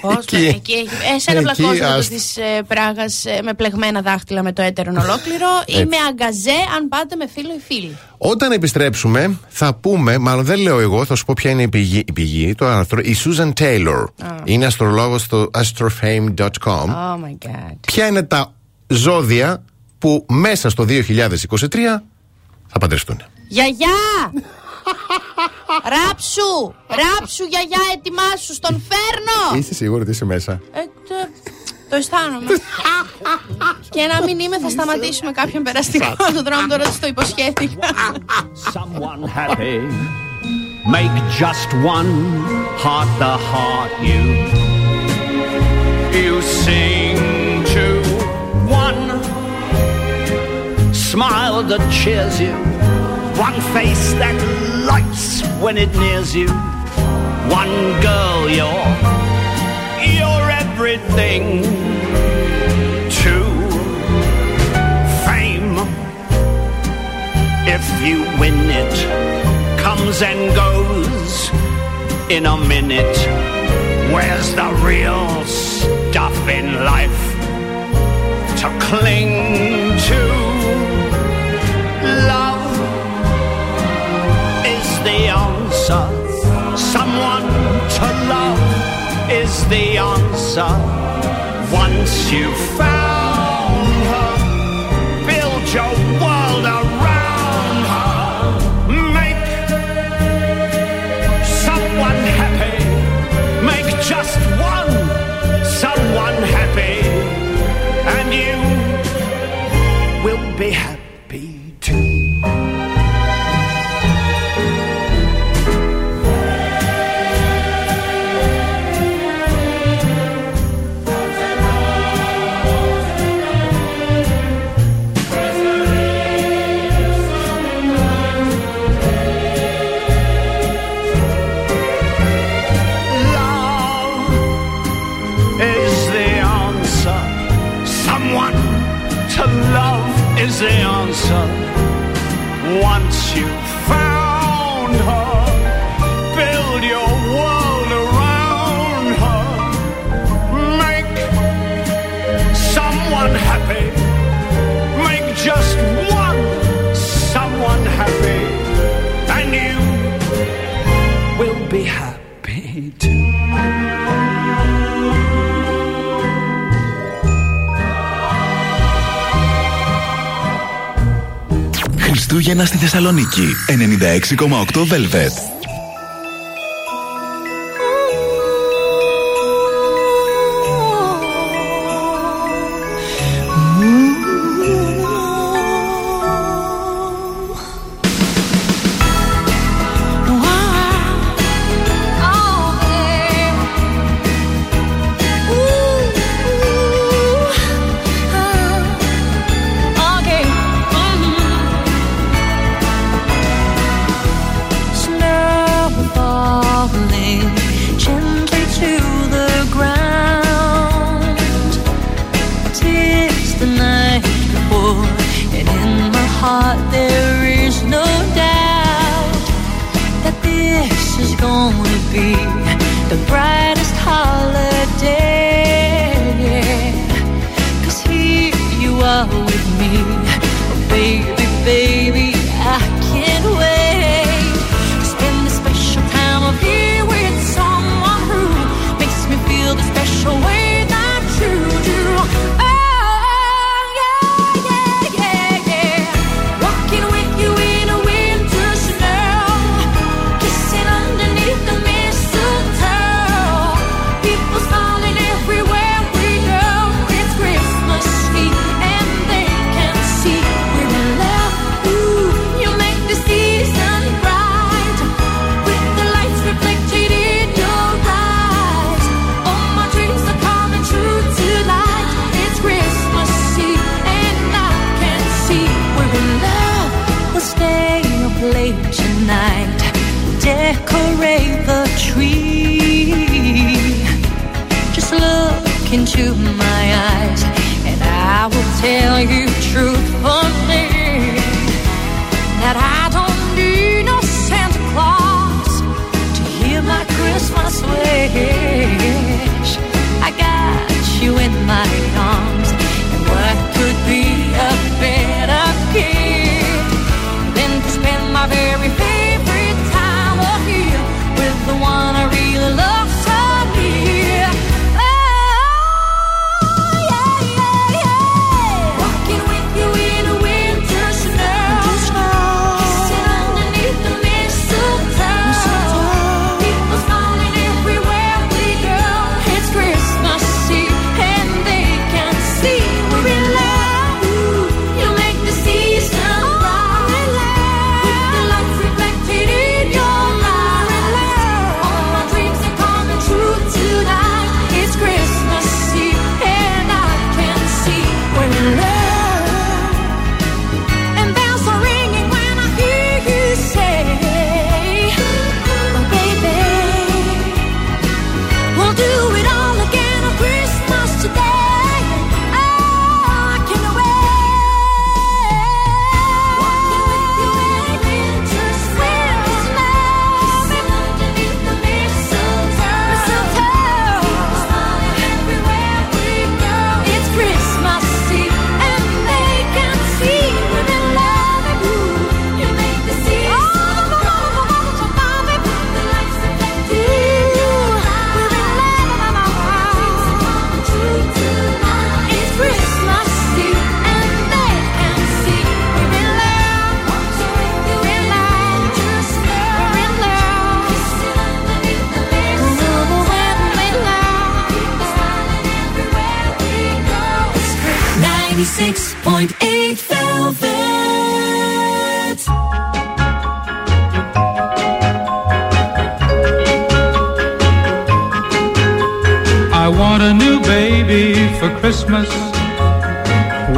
Πώς, Εκεί. εκεί. εκεί έχει. Ε, σε ένα Εκεί, πλακόστρο ας- της ε, Πράγας με πλεγμένα δάχτυλα με το έτερον ολόκληρο ή Έτσι. με αγκαζέ, αν πάτε με φίλο ή φίλη. Όταν επιστρέψουμε, θα πούμε, μάλλον δεν λέω εγώ, θα σου πω ποια είναι η πηγή, η πηγή το άρθρο. Η Susan Taylor είναι αστρολόγος στο astrofame.com. Oh my god. Ποια είναι τα ζώδια που μέσα στο 2023 θα παντρευτούν; Γιαγιά! *laughs* ράψου! Ράψου, γιαγιά, ετοιμάσου, στον φέρνω! Είσαι σίγουρη ότι είσαι μέσα; Ε, το, το αισθάνομαι. και να μην είμαι, θα σταματήσουμε κάποιον περαστικό στον δρόμο, τώρα της το υποσχέθηκα. someone happy. Make just one heart the heart you you sing to one smile that cheers you, one face that lights when it nears you, one girl you're you're everything. Two fame if you win it, comes and goes in a minute. Where's the real stuff in life to cling to? the answer once you've found. Χριστούγεννα στη Θεσσαλονίκη. 96,8 Velvet. tell you truthfully that I don't need no Santa Claus to hear my Christmas wish. I got you in my arms. For Christmas,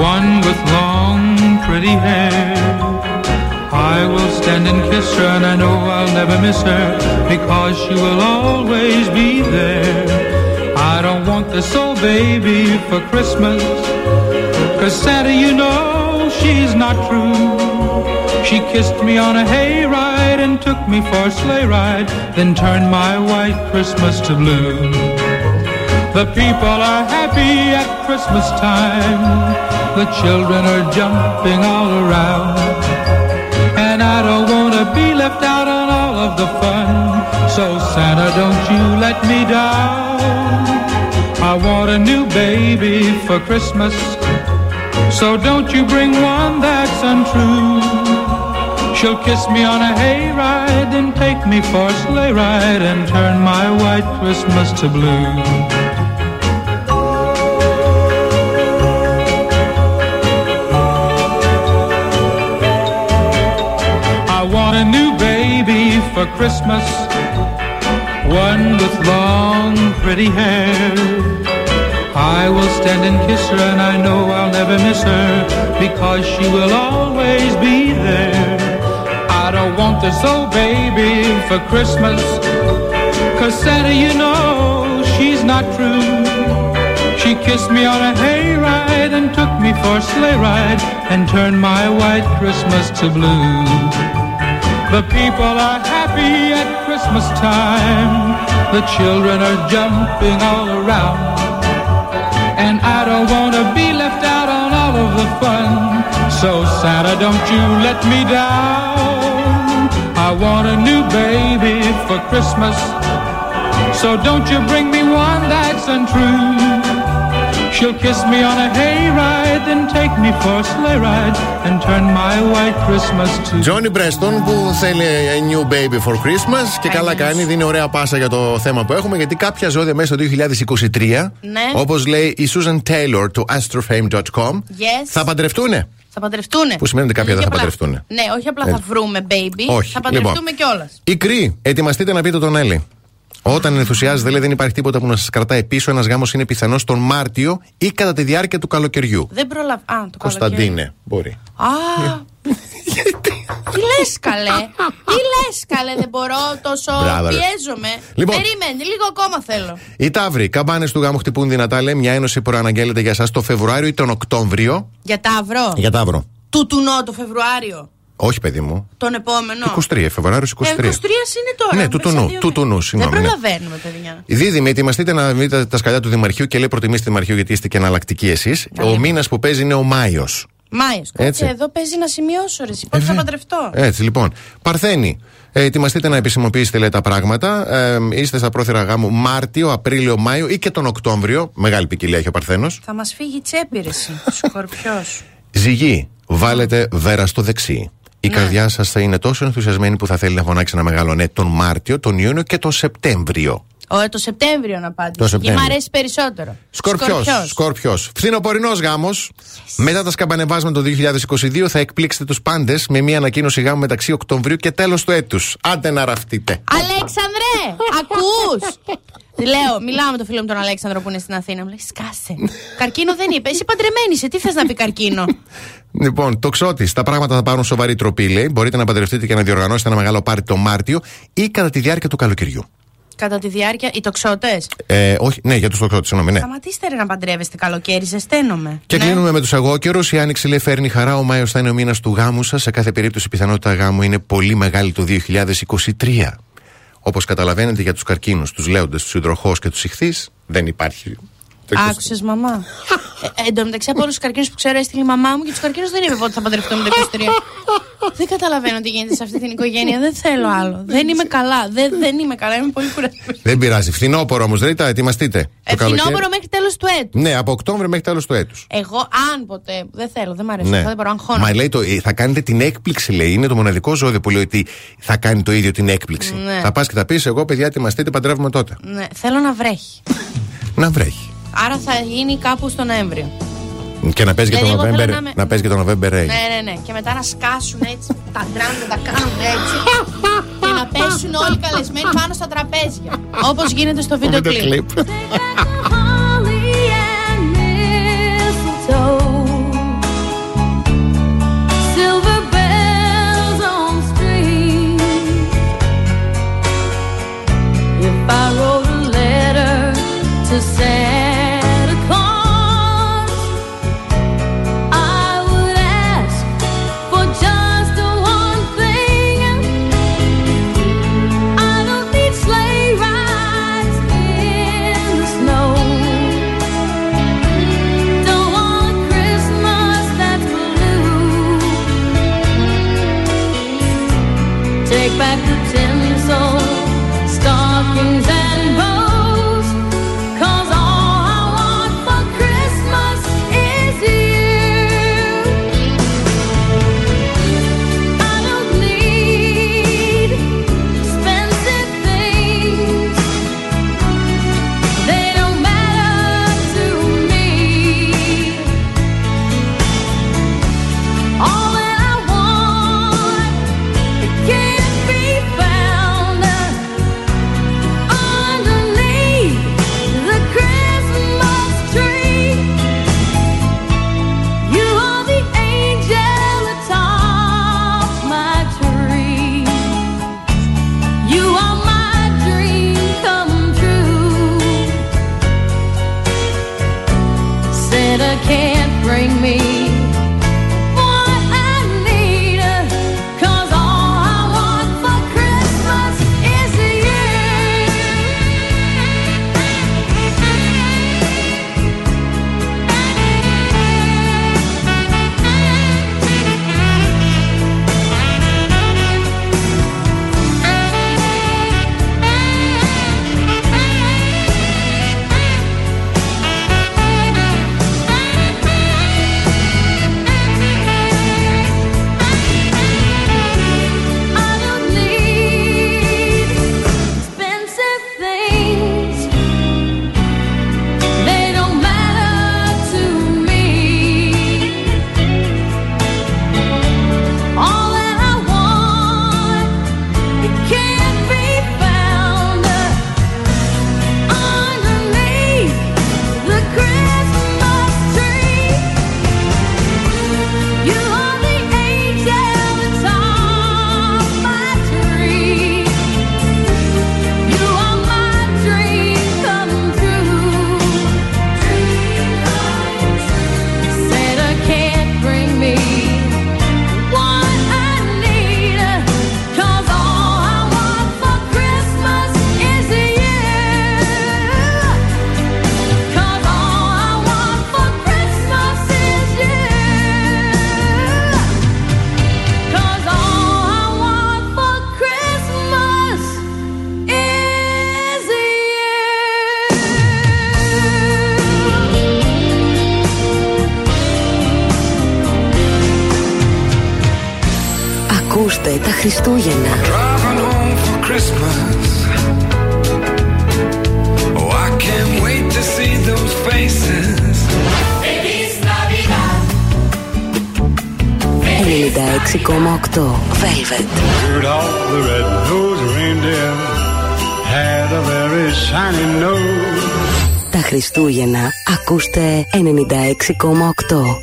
one with long, pretty hair. I will stand and kiss her, and I know I'll never miss her because she will always be there. I don't want this old baby for Christmas, cause Santa, you know, she's not true. She kissed me on a hayride and took me for a sleigh ride, then turned my white Christmas to blue. The people are happy at Christmas time. The children are jumping all around. And I don't want to be left out on all of the fun. So Santa, don't you let me down. I want a new baby for Christmas. So don't you bring one that's untrue. She'll kiss me on a hayride, then take me for a sleigh ride and turn my white Christmas to blue. Want a new baby for Christmas, one with long, pretty hair. I will stand and kiss her, and I know I'll never miss her because she will always be there. I don't want this old baby for Christmas, cause Santa, you know, she's not true. She kissed me on a hayride and took me for a sleigh ride and turned my white Christmas to blue. The people are happy at Christmas time. The children are jumping all around. And I don't want to be left out on all of the fun. So Santa, don't you let me down. I want a new baby for Christmas. So don't you bring me one that's untrue. She'll kiss me on a hayride, then take me for a sleigh ride and turn my white Christmas to Τζόνι Μπρέστον που θέλει a new baby for Christmas και καλά κάνει, δίνει ωραία πάσα για το θέμα που έχουμε γιατί κάποια ζώδια μέσα στο 2023, Ναι. όπως λέει η Susan Taylor του astrofame.com, Yes. θα παντρευτούνε; Θα παντρευτούνε. Που σημαίνει ότι κάποια δεν θα απλά- παντρευτούνε. Ναι, όχι απλά θα Έτσι. βρούμε baby. Όχι. Θα παντρευτούμε Λοιπόν. κιόλας. Η Κρή, ετοιμαστείτε να πείτε τον Έλλη. Όταν ενθουσιάζεται, λέει, δεν υπάρχει τίποτα που να σας κρατάει πίσω. Ένας γάμος είναι πιθανός τον Μάρτιο ή κατά τη διάρκεια του καλοκαιριού. Δεν προλαβα... Α, το καλοκαίρι. Κωνσταντίνε, μπορεί. Α, τι λες καλέ; Τι λες καλέ, δεν μπορώ τόσο. Μπράβο, ρε. Πιέζομαι. Λοιπόν. Περίμενε, λίγο ακόμα θέλω. Οι Ταύροι, καμπάνες του γάμου χτυπούν δυνατά, λέει. Μια ένωση προαναγγέλλεται για εσά το Φεβρουάριο ή τον Οκτώβριο. Για Ταύρο; Για Ταύρο. Του τουνό το Φεβρουάριο. Όχι, παιδί μου. Τον επόμενο; 23, Φεβρουάριος 23. Ε, 23 είναι τώρα. Ναι, του μέσα τουνού, δύο του μήνες. τουνού, συγγνώμη, Δεν ναι. προλαβαίνουμε, παιδιά. Οι Δίδυμοι, ετοιμαστείτε να δείτε τα σκαλιά του Δημαρχείου και λέει προτιμήστε Δημαρχείο γιατί είστε και εναλλακτικοί εσείς. Ο μήνας που παίζει είναι ο Μάιος. Μάιος. Έτσι. Κάτσε εδώ παίζει να σημειώσω ρε. εσύ. Πότε θα παντρευτώ; Έτσι λοιπόν. Παρθένη. Ε, ετοιμαστείτε να επισημοποιήσετε λέει, τα πράγματα. Ε, είστε στα πρόθυρα γάμου Μάρτιο, Απρίλιο, Μάιο ή και τον Οκτώβριο. Μεγάλη ποικιλία έχει ο Παρθένος. Θα μας φύγει η τσέπη, ρε. εσύ. Σκορπιός. *laughs* Ζυγή. Βάλετε βέρα στο δεξί. Η καρδιά σας θα είναι τόσο ενθουσιασμένη που θα θέλει να φωνάξει ένα μεγάλο ναι τον Μάρτιο, τον Ιούνιο και τον Σεπτέμβριο. Ω, το Σεπτέμβριο να πάτε. Το Σεπτέμβριο. Και μ' αρέσει περισσότερο. Σκορπιός. Σκορπιός. Φθινοπορεινός γάμος. Μετά τα σκαμπανεβάσματα το 2022 θα εκπλήξετε τους πάντες με μια ανακοίνωση γάμου μεταξύ Οκτωβρίου και τέλος του έτους. Άντε να ραφτείτε. Αλέξανδρε, *laughs* ακούς! Λέω, μιλάω με τον φίλο μου τον Αλέξανδρο που είναι στην Αθήνα. Μου λέει, σκάσε. καρκίνο δεν είπε. Εσύ παντρεμένης, είσαι. Τι θες να πει καρκίνο; Λοιπόν, το ξώτης. Τα πράγματα θα πάρουν σοβαρή τροπή, λέει. Μπορείτε να παντρευτείτε και να διοργανώσετε ένα μεγάλο πάρτι το Μάρτιο ή κατά τη διάρκεια του καλοκαιριού. Κατά τη διάρκεια. Οι τοξότες; Ε, όχι, ναι, για τους τοξώτε, συγγνώμη, ναι. Σταματήστε ρε να παντρεύεστε καλοκαίρι, ζεσταίνομαι. Και κλείνουμε με τους εγώκερου. Η άνοιξη λέει φέρνει χαρά. Ο Μάιος θα είναι ο μήνας του γάμου σας. Σε κάθε περίπτωση η πιθανότητα γάμου είναι πολύ μεγάλη το 2023. Όπως καταλαβαίνετε για τους καρκίνους, τους λέοντες, τους υδροχώ και τους ηχθείς, δεν υπάρχει. Άκουσε, μαμά. ε, ε, εν τω μεταξύ από όλους τους καρκίνους που ξέρω έστειλε η μαμά μου και τους καρκίνους δεν είπε πότε θα παντρευτούμε το 23. δεν καταλαβαίνω τι γίνεται σε αυτή την οικογένεια. Δεν θέλω άλλο. δεν είμαι καλά. Δεν, δεν είμαι καλά. Είμαι πολύ κουρασμένη. Δεν πειράζει. Φθινόπωρο όμως, Ρίτα, ετοιμαστείτε. Ε, φθινόπωρο μέχρι τέλος του έτους. Ναι, από Οκτώβριο μέχρι τέλος του έτους. Εγώ, αν ποτέ. Δεν θέλω, δεν μ' αρέσει. Ναι. αυτό, Δεν μπορώ, αγχώνομαι. Μα λέει το, ε, θα κάνετε την έκπληξη, λέει. Είναι το μοναδικό ζώδιο που λέει ότι θα κάνει το ίδιο την έκπληξη. Ναι. Θα πας και θα πεις: Εγώ, παιδιά, ετοιμαστείτε, παντρεύουμε τότε. Ναι, θέλω να βρέχει. Να βρέχει. Άρα θα γίνει κάπου στο Νοέμβριο. Και να παίζει δηλαδή, και, το November, να, να παίζει και το November Ναι, ναι, ναι. Και μετά να σκάσουν έτσι τα ντράμια, τα κάνουν έτσι. και να πέσουν όλοι καλεσμένοι πάνω στα τραπέζια. Όπως γίνεται στο βίντεο κλειπ.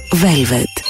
Velvet.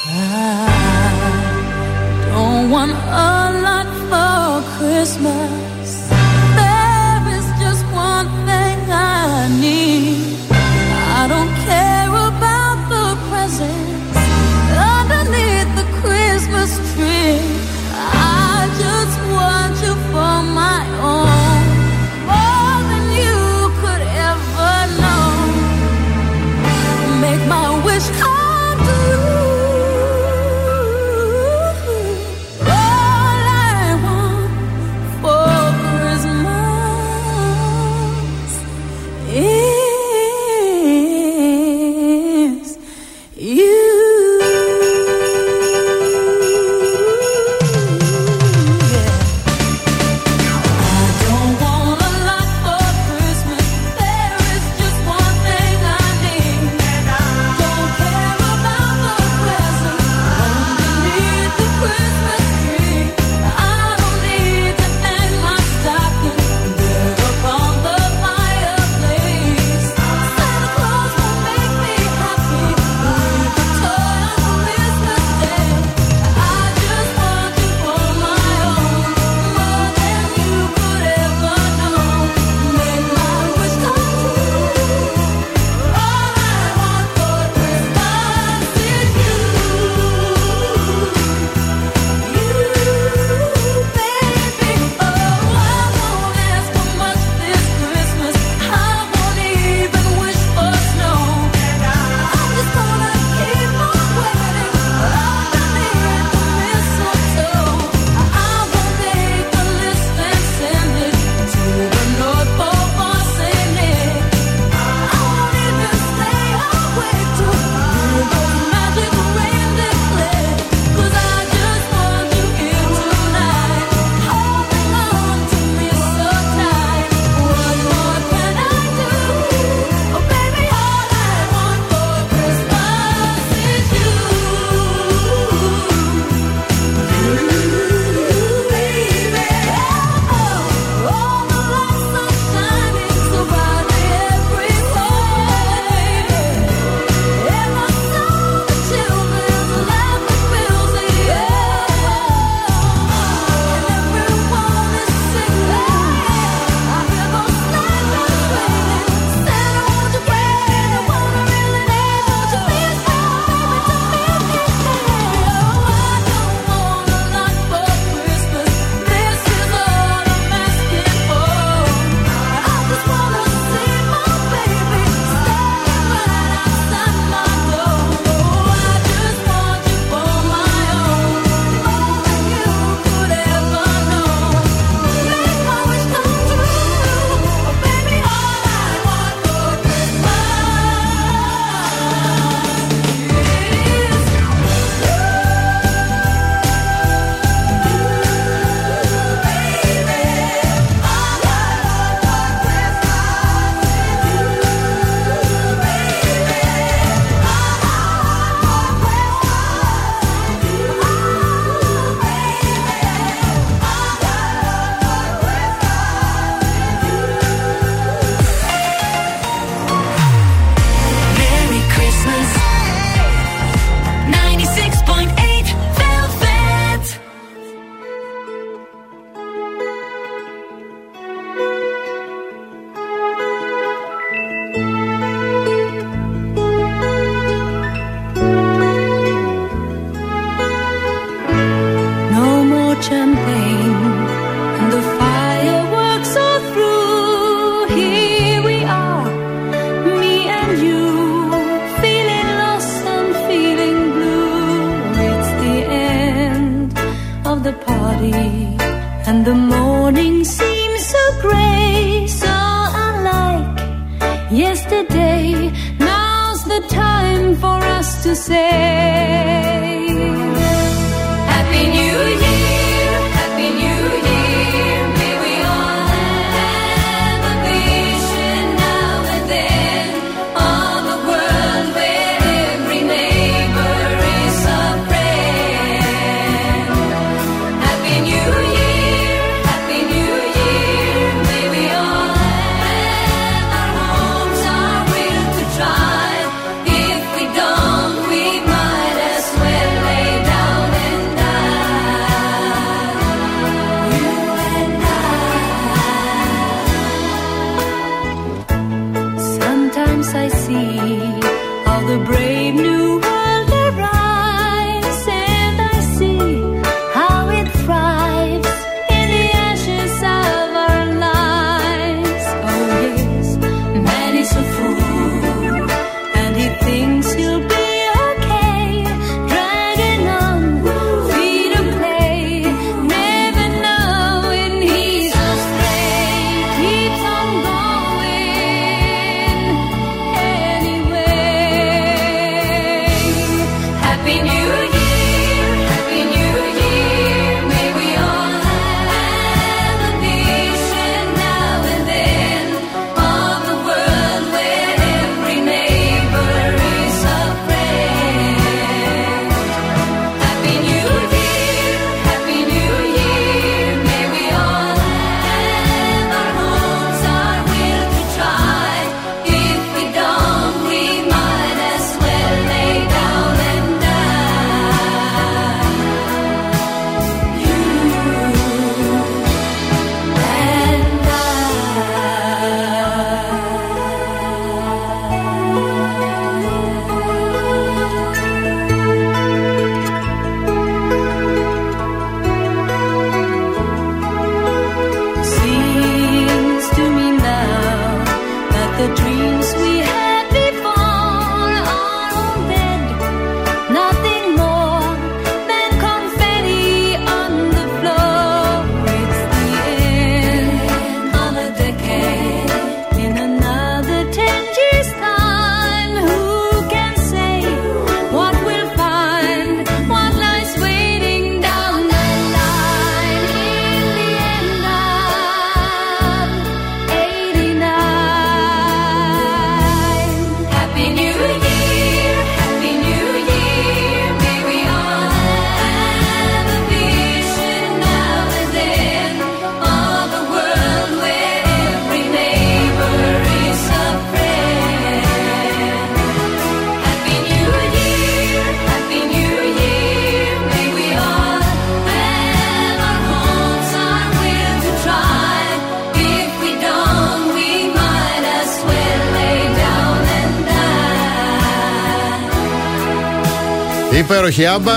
Υπέροχη άμπα,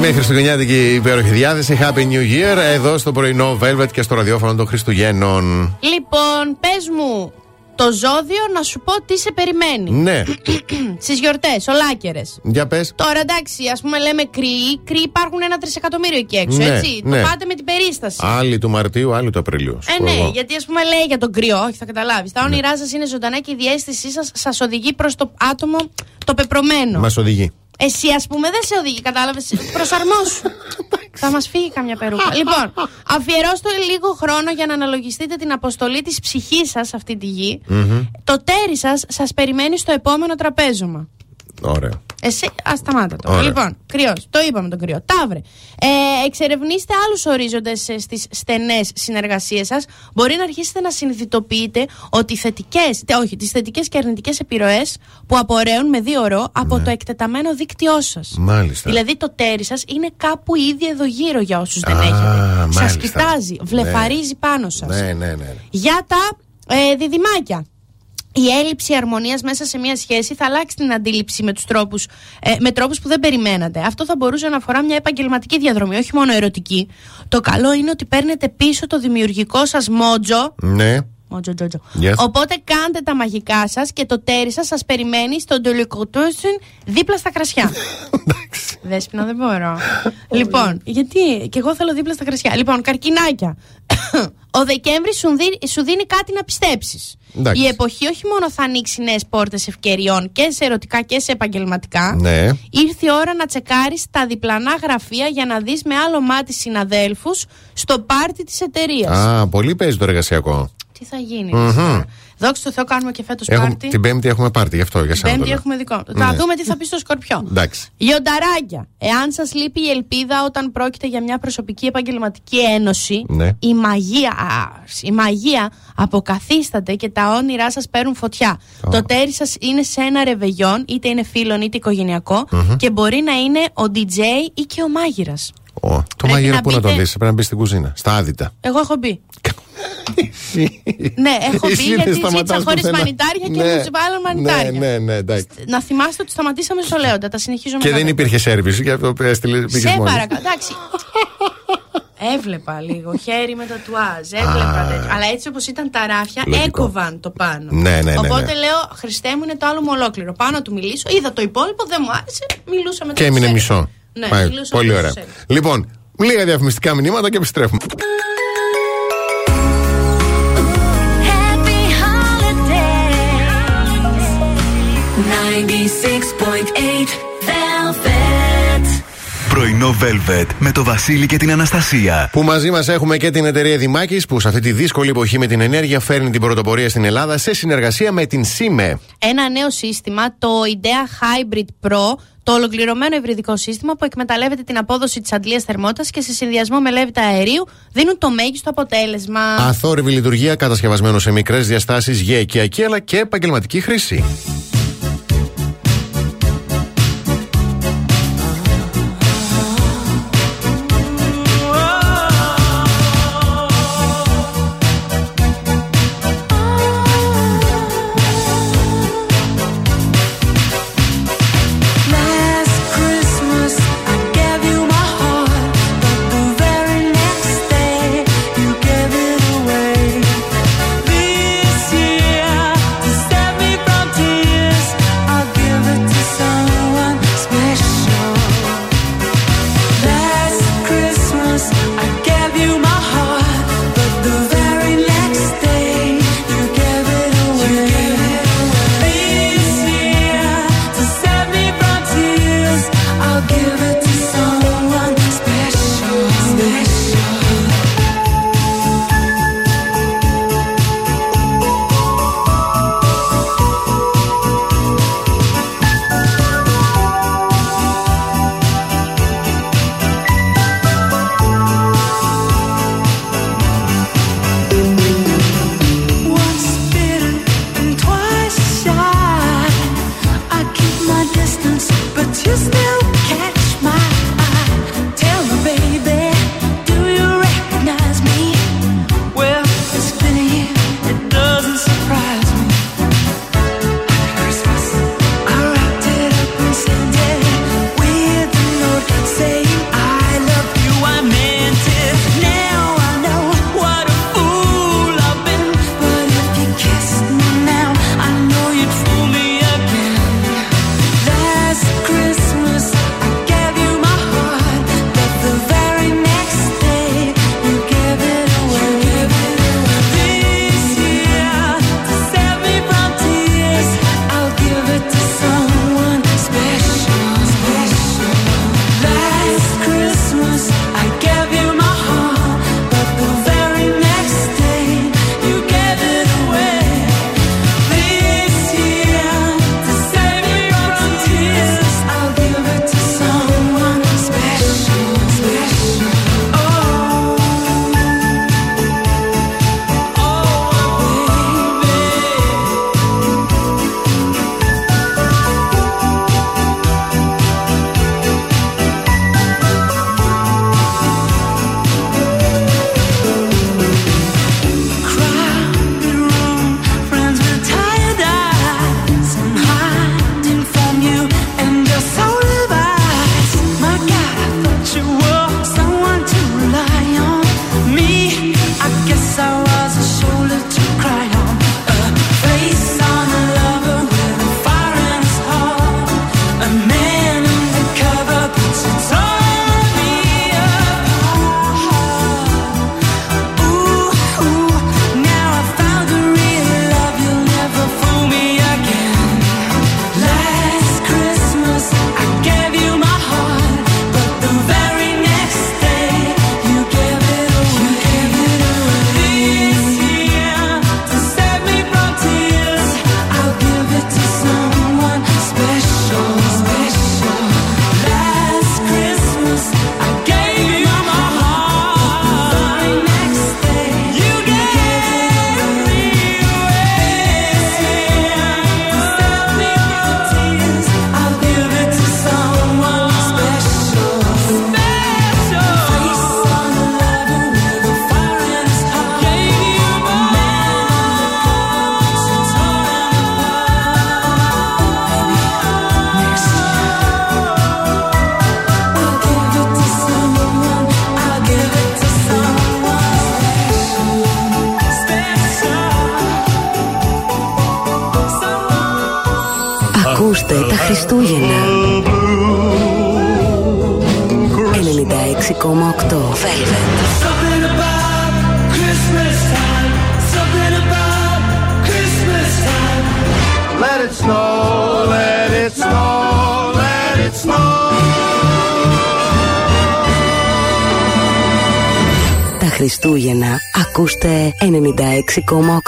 με χριστουγεννιάτικη υπέροχη διάθεση. Happy New Year, εδώ στο πρωινό Velvet και στο ραδιόφωνο των Χριστουγέννων. Λοιπόν, πες μου το ζώδιο να σου πω τι σε περιμένει. Ναι, *clears throat* Στις γιορτές, ολάκερες. για πες. Τώρα εντάξει, ας πούμε λέμε κρύοι. Κρύοι υπάρχουν ένα τρισεκατομμύριο εκεί έξω, Ναι, έτσι. ναι. Το πάτε με την περίσταση. Άλλοι του Μαρτίου, άλλοι του Απριλίου. Ε, Σου ναι, εγώ. γιατί ας πούμε λέει για τον κρυό, όχι θα καταλάβεις. Ναι. Τα όνειρά σας είναι ζωντανά και η διέστησή σας σας οδηγεί προς το άτομο το πεπρωμένο. Μας οδηγεί. Εσύ, ας πούμε, δεν σε οδηγεί, κατάλαβες. Προσαρμόσου. Θα μας φύγει καμιά περούκα. *laughs* λοιπόν, αφιερώστε λίγο χρόνο για να αναλογιστείτε την αποστολή της ψυχής σας σε αυτή τη γη. Το τέρι σας σας περιμένει στο επόμενο τραπέζωμα. Ωραία. Εσύ, ας σταμάτα τώρα. Ωραία. Λοιπόν, κρυός. Το είπαμε τον κρυό. Ταύρε. Ε, εξερευνήστε άλλους ορίζοντες στις στενές συνεργασίες σας. Μπορεί να αρχίσετε να συνειδητοποιείτε ότι θετικές, όχι, τις θετικές και αρνητικές επιρροές που απορρέουν με δύο ρο από το εκτεταμένο δίκτυό σας. Ναι. Μάλιστα. Δηλαδή το τέρι σας είναι κάπου ήδη εδώ γύρω για όσους δεν Α, έχετε. Σας μάλιστα. κοιτάζει, βλεφαρίζει πάνω σας. Ναι, ναι, ναι. ναι. Για τα ε, διδυμάκια. Η έλλειψη αρμονίας μέσα σε μια σχέση θα αλλάξει την αντίληψη με, τους τρόπους, ε, με τρόπους που δεν περιμένατε. Αυτό θα μπορούσε να αφορά μια επαγγελματική διαδρομή, όχι μόνο ερωτική. Το καλό είναι ότι παίρνετε πίσω το δημιουργικό σας μότζο. Ναι. Μότζο Τζότζο. Yes. Οπότε κάντε τα μαγικά σας και το τέρι σας σας περιμένει στον Τολικοτούσιν δίπλα στα κρασιά. *laughs* Δέσπινα δεν μπορώ. *laughs* λοιπόν, γιατί και εγώ θέλω δίπλα στα κρασιά. Λοιπόν, καρκινάκια. *coughs* Ο Δεκέμβρη σου, δι- σου δίνει κάτι να πιστέψεις. Εντάξει. Η εποχή όχι μόνο θα ανοίξει νέες πόρτες ευκαιριών και σε ερωτικά και σε επαγγελματικά. Ναι. Ήρθε η ώρα να τσεκάρεις τα διπλανά γραφεία για να δεις με άλλο μάτι συναδέλφους στο πάρτι της εταιρείας. Α, πολύ παίζει το εργασιακό. Τι θα γίνει. Μμμ. Δόξα τω Θεώ, κάνουμε και φέτος Έχουμε- πάρτι. την Πέμπτη έχουμε πάρτι, γι' αυτό για Την σένα. το Πέμπτη λέω. έχουμε δικό. Ναι. Θα δούμε τι θα πει στο Σκορπιό. *laughs* Εντάξει. Λιονταράκια. Εάν σας λείπει η ελπίδα όταν πρόκειται για μια προσωπική επαγγελματική ένωση, Ναι. η, μαγεία, α, η μαγεία αποκαθίσταται και τα όνειρά σας παίρνουν φωτιά. Το τέρι σας είναι σε ένα ρεβεγιόν, είτε είναι φίλων είτε οικογενειακό, Μμμ. και μπορεί να είναι ο DJ ή και ο μάγειρας. Ω, το Πρέπει μαγείρο να πού να το μπείτε- δει, πρέπει να μπει στην κουζίνα. Στα άδυτα. Εγώ έχω μπει. Ναι, έχω μπει Εσύ δεν γιατί σταματάς ζήτησα χωρί πουθενά. μανιτάρια και Ναι. μου βάλαν μανιτάρια. Ναι, ναι, ναι, εντάξει. Να θυμάστε ότι σταματήσαμε στο Λέοντα. Τα συνεχίζω Και μετά. δεν υπήρχε σερβις, γι' αυτό έστειλε. πήγες Σε μόνη. παρακαλώ. Εντάξει. Έβλεπα λίγο χέρι με τατουάζ. Έβλεπα τέτοιο. Αλλά έτσι όπως ήταν τα ράφια, Λογικό. έκοβαν το πάνω. Ναι, ναι, ναι, Οπότε ναι. λέω, Χριστέ μου είναι το άλλο μου ολόκληρο. Πάνω να του μιλήσω, είδα το υπόλοιπο, δεν μου άρεσε, μιλούσα με Και έμεινε μισό. Ναι, Πάει, μιλούσα Πολύ με το ωραία. σέρι. Λοιπόν, λίγα διαφημιστικά μηνύματα και επιστρέφουμε. Πρωινό Velvet με το Βασίλη και την Αναστασία. Που μαζί μας έχουμε και την εταιρεία Δημάκης που σε αυτή τη δύσκολη εποχή με την ενέργεια φέρνει την πρωτοπορία στην Ελλάδα σε συνεργασία με την ΣΥΜΕ. Ένα νέο σύστημα, το IDEA Hybrid Pro, το ολοκληρωμένο υβριδικό σύστημα που εκμεταλλεύεται την απόδοση της αντλίας θερμότητας και σε συνδυασμό με λέβητα αερίου δίνουν το μέγιστο αποτέλεσμα. Αθόρυβη λειτουργία κατασκευασμένο σε μικρές διαστάσεις για οικιακή αλλά και επαγγελματική χρήση. 6,8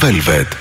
Velvet.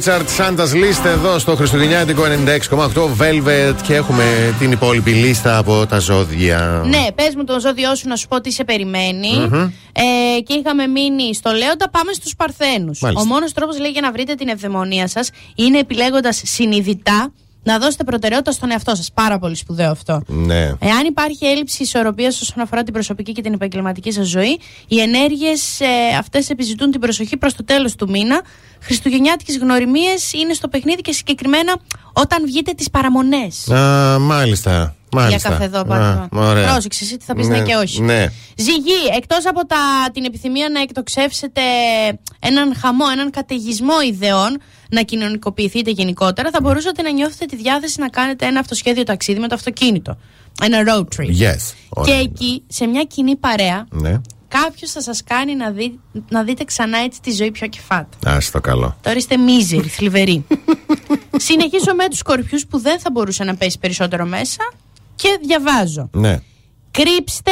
Cliff Richard, Santa's List εδώ στο Χριστουγεννιάτικο 96,8 Velvet και έχουμε την υπόλοιπη λίστα από τα ζώδια. Ναι, πες μου το ζώδιό σου να σου πω τι σε περιμενει Μμμ. Ε, και είχαμε μείνει στο Λέοντα, πάμε στους Παρθένους. Μάλιστα. Ο μόνος τρόπος λέει για να βρείτε την ευδαιμονία σας είναι επιλέγοντας συνειδητά να δώσετε προτεραιότητα στον εαυτό σας. Πάρα πολύ σπουδαίο αυτό. Ναι. Εάν υπάρχει έλλειψη ισορροπίας όσον αφορά την προσωπική και την επαγγελματική σας ζωή, οι ενέργειες ε, αυτές επιζητούν την προσοχή προς το τέλος του μήνα. Χριστουγεννιάτικες γνωριμίες είναι στο παιχνίδι και συγκεκριμένα όταν βγείτε τις παραμονές. Α, μάλιστα. Μάλιστα. Για καφεδό Α, πάντα. ωραία. Πρόσεξε εσύ τι θα πεις ναι, και όχι. Ναι. Ζυγή, εκτός από τα, την επιθυμία να εκτοξεύσετε έναν χαμό, έναν καταιγισμό ιδεών, να κοινωνικοποιηθείτε γενικότερα, θα μπορούσατε να νιώθετε τη διάθεση να κάνετε ένα αυτοσχέδιο ταξίδι με το αυτοκίνητο. Ένα road trip. Yes. Και Ωραία. εκεί, σε μια κοινή παρέα, Ναι. κάποιος θα σας κάνει να, δει, να δείτε ξανά έτσι τη ζωή πιο κεφάτα. Α το καλό. Τώρα είστε μίζεροι, θλιβεροί. *laughs* Συνεχίζω με τους σκορπιού που δεν θα μπορούσε να πέσει περισσότερο μέσα και διαβάζω. Ναι. Κρύψτε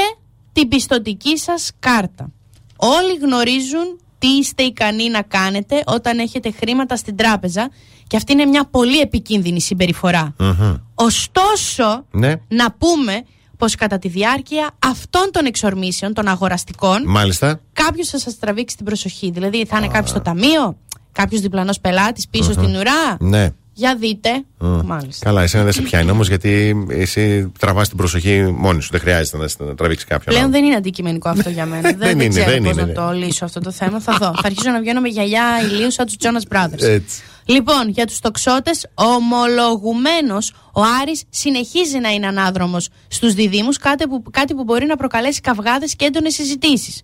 την πιστοτική σας κάρτα. Όλοι γνωρίζουν τι είστε ικανοί να κάνετε όταν έχετε χρήματα στην τράπεζα και αυτή είναι μια πολύ επικίνδυνη συμπεριφορά. Μμμ. Ωστόσο, Ναι. να πούμε πως κατά τη διάρκεια αυτών των εξορμήσεων, των αγοραστικών, Μάλιστα. κάποιος θα σας τραβήξει την προσοχή. Δηλαδή θα είναι κάποιος στο ταμείο, κάποιος διπλανός πελάτης πίσω Μμμ. στην ουρά. Ναι. Για δείτε. Μμ. Μάλιστα. Καλά, εσένα δεν σε πιάνει όμως γιατί εσύ τραβάς την προσοχή μόνη σου. Δεν χρειάζεται να, σε- να τραβήξει κάποιον. Πλέον άλλο. δεν είναι αντικειμενικό αυτό για μένα. δεν, *laughs* Δεν δεν είναι, ξέρω δεν πώς είναι, να ναι. το λύσω αυτό το θέμα. Θα δω. θα αρχίσω να βγαίνω με γυαλιά ηλίου σαν τους Jonas Brothers. Έτσι. Λοιπόν, για τους τοξότες, ομολογουμένως ο Άρης συνεχίζει να είναι ανάδρομος στους διδήμου, κάτι που, κάτι που μπορεί να προκαλέσει καυγάδες και έντονες συζητήσεις.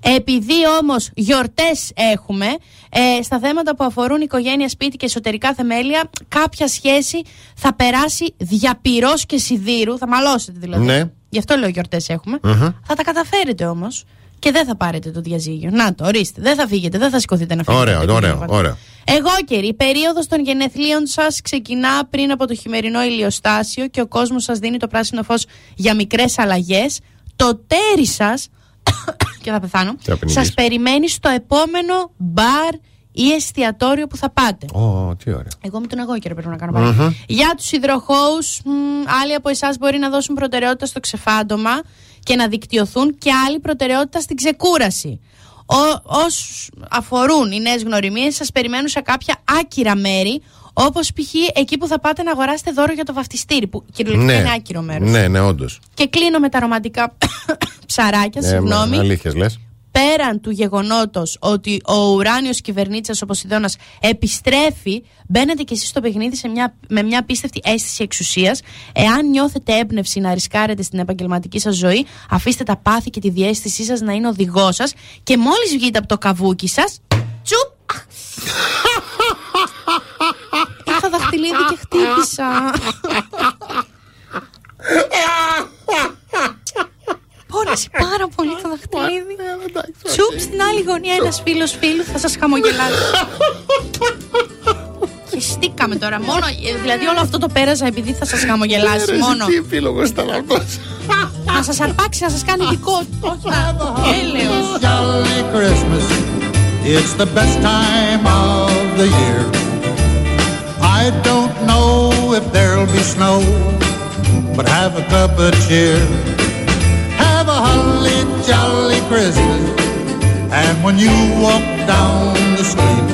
Επειδή όμως γιορτές έχουμε, ε, στα θέματα που αφορούν οικογένεια, σπίτι και εσωτερικά θεμέλια, κάποια σχέση θα περάσει διαπυρός και σιδήρου. Θα μαλώσετε δηλαδή. Ναι. Γι' αυτό λέω γιορτές έχουμε. Μμμ. Θα τα καταφέρετε όμως και δεν θα πάρετε το διαζύγιο. Να το, ορίστε. Δεν θα φύγετε, δεν θα σηκωθείτε να φύγετε. Ωραίο, από την ωραίο, Ευρώπη. ωραίο. Εγώ καιρή, η περίοδος των γενεθλίων σας ξεκινά πριν από το χειμερινό ηλιοστάσιο και ο κόσμος σας δίνει το πράσινο φως για μικρές αλλαγές. Το τέρι σας, *coughs* και θα πεθάνω, Τι απεινίδης. σας περιμένει στο επόμενο μπαρ ή εστιατόριο που θα πάτε. Ω, τι ωραία. Εγώ με τον εγώ καιρό πρέπει να κάνω Μμμ. πάλι. Για τους υδροχώους, άλλοι από εσάς μπορεί να δώσουν προτεραιότητα στο ξεφάντωμα και να δικτυωθούν και άλλοι προτεραιότητα στην ξεκούραση. Όσου αφορούν οι νέες γνωριμίες, σας περιμένουν σε κάποια άκυρα μέρη, όπως π.χ. εκεί που θα πάτε να αγοράσετε δώρο για το βαφτιστήρι, που κυριολεκτικά είναι άκυρο μέρος. Ναι, ναι, όντως. Και κλείνω με τα ρομαντικά *coughs* ψαράκια, συγγνώμη. Αλήθεια λες. Πέραν του γεγονότος ότι ο ουράνιος κυβερνήτσας ο Ποσειδώνας επιστρέφει, μπαίνετε κι εσείς στο παιχνίδι σε μια, με μια απίστευτη αίσθηση εξουσίας. Εάν νιώθετε έμπνευση να ρισκάρετε στην επαγγελματική σας ζωή, αφήστε τα πάθη και τη διέστησή σας να είναι οδηγό σας και μόλις βγείτε από το καβούκι σας, τσουπ, είχα δαχτυλίδι και χτύπησα. *laughs* *laughs* Πόνεσε πάρα πολύ το δαχτυλίδι. Τσουπ στην άλλη γωνία ένας φίλος φίλου θα σας χαμογελάσει. Και στήκαμε τώρα. Μόνο, δηλαδή όλο αυτό το πέρασα επειδή θα σας χαμογελάσει. Μόνο. Τι επίλογος ήταν αυτός. Να σας αρπάξει, να σας κάνει δικό του. Όχι να. Έλεος. Jolly Christmas, it's the best time of the year. I don't know if there'll be snow, but have a cup of cheer. Holly jolly Christmas, and when you walk down the street,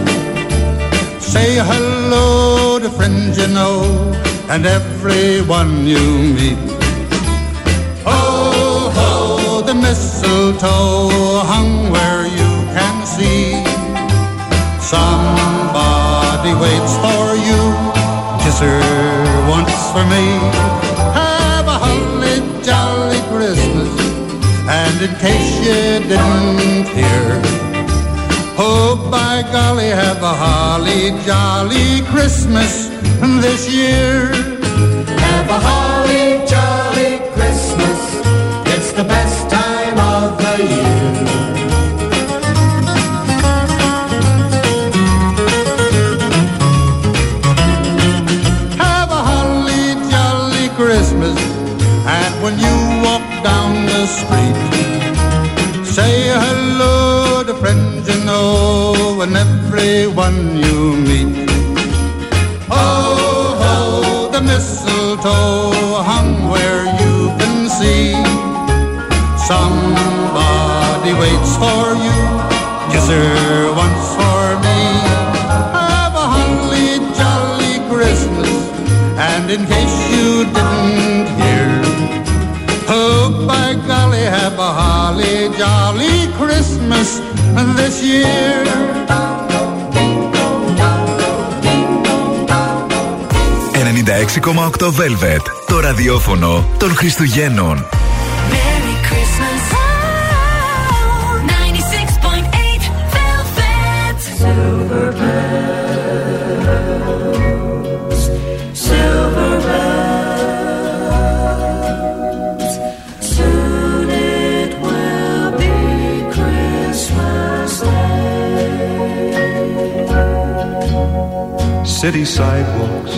say hello to friends you know and everyone you meet. Oh, ho, the mistletoe hung where you can see. Somebody waits for you, kiss her once for me. And in case you didn't hear, oh by golly, have a holly jolly Christmas this year. Have a holly jolly Christmas. It's the best and everyone you meet. Oh, ho, the mistletoe hung where you can see. Somebody waits for you, kiss her once for me. Have a holly jolly Christmas, and in case you didn't hear, oh by golly, have a holly jolly Christmas this year. 96,8 Velvet. Το ραδιόφωνο των Χριστουγέννων. Merry Christmas. Oh, 96.8 Velvet. Silver bells, silver bells. Soon it will be Christmas Day. City sidewalks,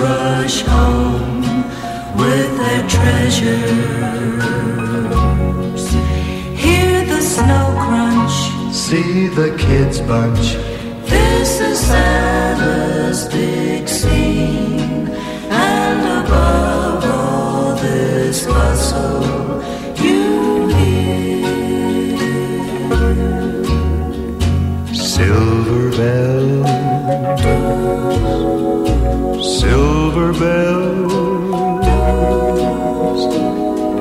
rush home with their treasures. Hear the snow crunch. See the kids bunch. This is Santa's bells.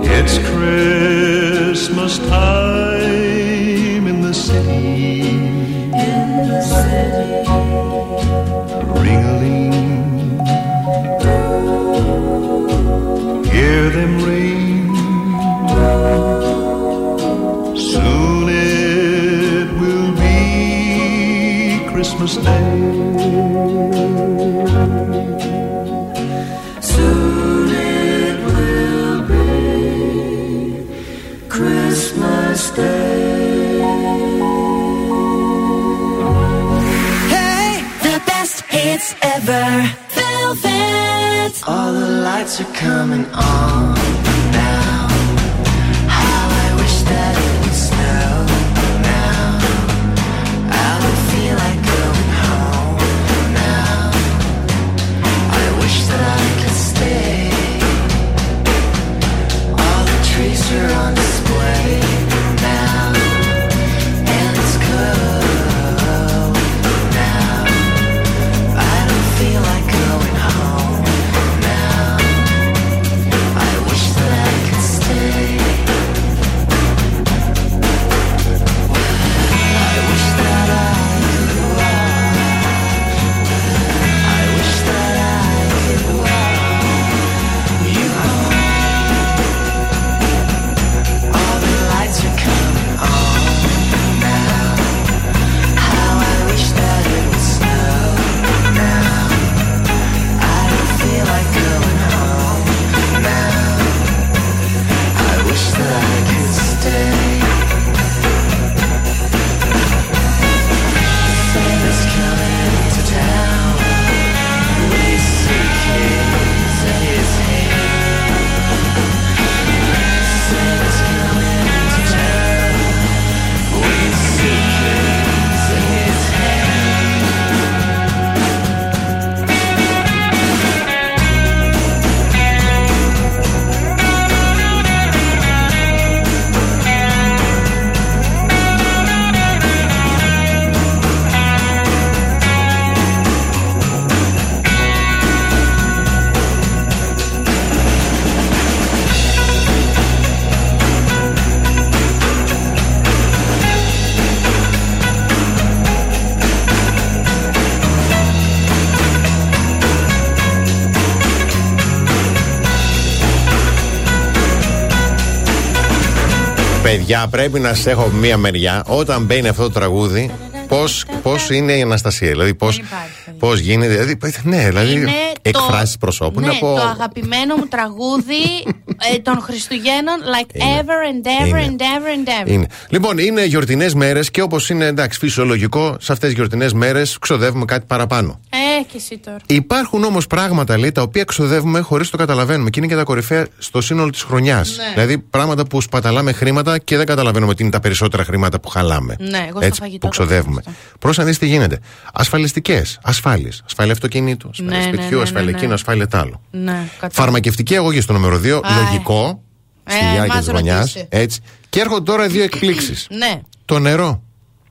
It's Christmas time in the city. Hear them ring. Soon it will be Christmas Day. Are coming on Παιδιά, πρέπει να σας έχω από μία μεριά όταν μπαίνει αυτό το τραγούδι. Πώς πώς είναι η Αναστασία, δηλαδή πώς πώς γίνεται. Δηλαδή, ναι, δηλαδή Είναι εκφράσεις το- προσώπου. Ναι, να πω. το αγαπημένο μου τραγούδι *laughs* ε, των Χριστουγέννων like Είναι. ever and ever Είναι. and ever and ever. Είναι. Λοιπόν, είναι γιορτινές μέρες και όπως είναι εντάξει, φυσιολογικό, σε αυτές τις γιορτινές μέρες ξοδεύουμε κάτι παραπάνω. Ε, και εσύ τώρα. Υπάρχουν όμως πράγματα λέει, τα οποία ξοδεύουμε χωρίς το καταλαβαίνουμε και είναι και τα κορυφαία στο σύνολο της χρονιάς. Ναι. Δηλαδή πράγματα που σπαταλάμε χρήματα και δεν καταλαβαίνουμε ότι είναι τα περισσότερα χρήματα που χαλάμε. Ναι, εγώ στο Έτσι, φαγητό που το ξοδεύουμε. Πρόσεχε να δεις τι γίνεται. Ασφαλιστικές, ασφάλειε. Ασφάλεια αυτοκινήτου, ασφάλεια Ναι, ναι, σπιτιού, ναι, ασφάλεια ναι, εκείνο, ναι. ασφάλεια τ' άλλο. Ναι, κατάλαβα. Φαρμακευτική αγωγή στο νούμερο 2, Α, λογικό. ε. Στη Ε, διάρκεια μας της χρονιά. ρωτήστε. Έτσι. Και έρχονται τώρα δύο εκπλήξεις. Ναι. το νερό.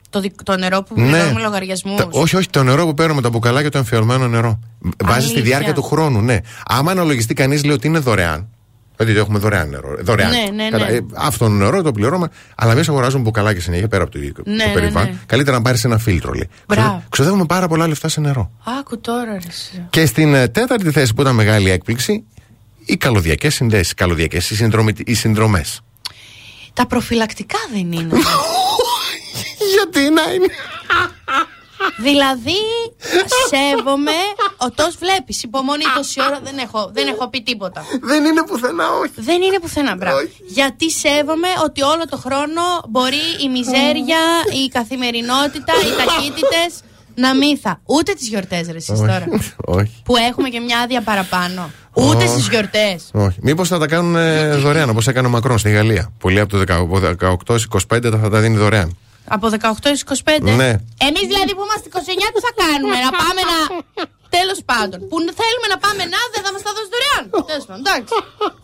Το, δι- το νερό που Ναι. πληρώνουμε λογαριασμούς. Τα- όχι, όχι, το νερό που παίρνουμε, τα μπουκαλάκια, το εμφιαλμένο νερό. Βάζεις στη Αλήθεια. διάρκεια του χρόνου, ναι. Άμα αναλογιστεί κανείς, λέει ότι είναι δωρεάν. Δηλαδή το έχουμε δωρεάν νερό. Δωρεάν. Ναι, ναι, ναι. Κατα- ε, Αυτό το νερό το πληρώνουμε, αλλά εμείς αγοράζουμε μπουκαλάκια συνέχεια πέρα από το, το Ναι, ναι, περιβάλλον. ναι. Καλύτερα να πάρεις ένα φίλτρο, λέει. Μπράβο. Ξοδε- Ξοδεύουμε πάρα πολλά λεφτά σε νερό. Άκου τώρα, ρε. εσύ. Και στην ε, τέταρτη θέση που ήταν μεγάλη έκπληξη, οι καλωδιακές συνδέσεις. Καλωδιακές, οι συνδρομές. Τα προφυλακτικά δεν είναι. *laughs* Γιατί να είναι; δηλαδή, σέβομαι, οτός βλέπεις, υπομονή τόση ώρα δεν έχω, δεν έχω πει τίποτα. Δεν είναι πουθενά, όχι. Δεν είναι πουθενά, μπράβο. Γιατί σέβομαι ότι όλο το χρόνο μπορεί η μιζέρια, η καθημερινότητα, οι ταχύτητες να μην θα. Ούτε τις γιορτές ρε εσείς τώρα. όχι. Που έχουμε και μια άδεια παραπάνω. Ούτε Όχι. στις γιορτές. Όχι. Μήπως θα τα κάνουν ε, δωρεάν όπως έκανε ο Μακρόν στη Γαλλία. Πολλοί από το 18 25 θα τα δίνει δωρεάν. Από 18 έως 25. Ναι. Εμείς δηλαδή που είμαστε 29 τι θα κάνουμε, να πάμε να... Τέλος πάντων, που θέλουμε να πάμε να δεν θα μας τα δώσει δωρεάν. Τέλος πάντων, εντάξει.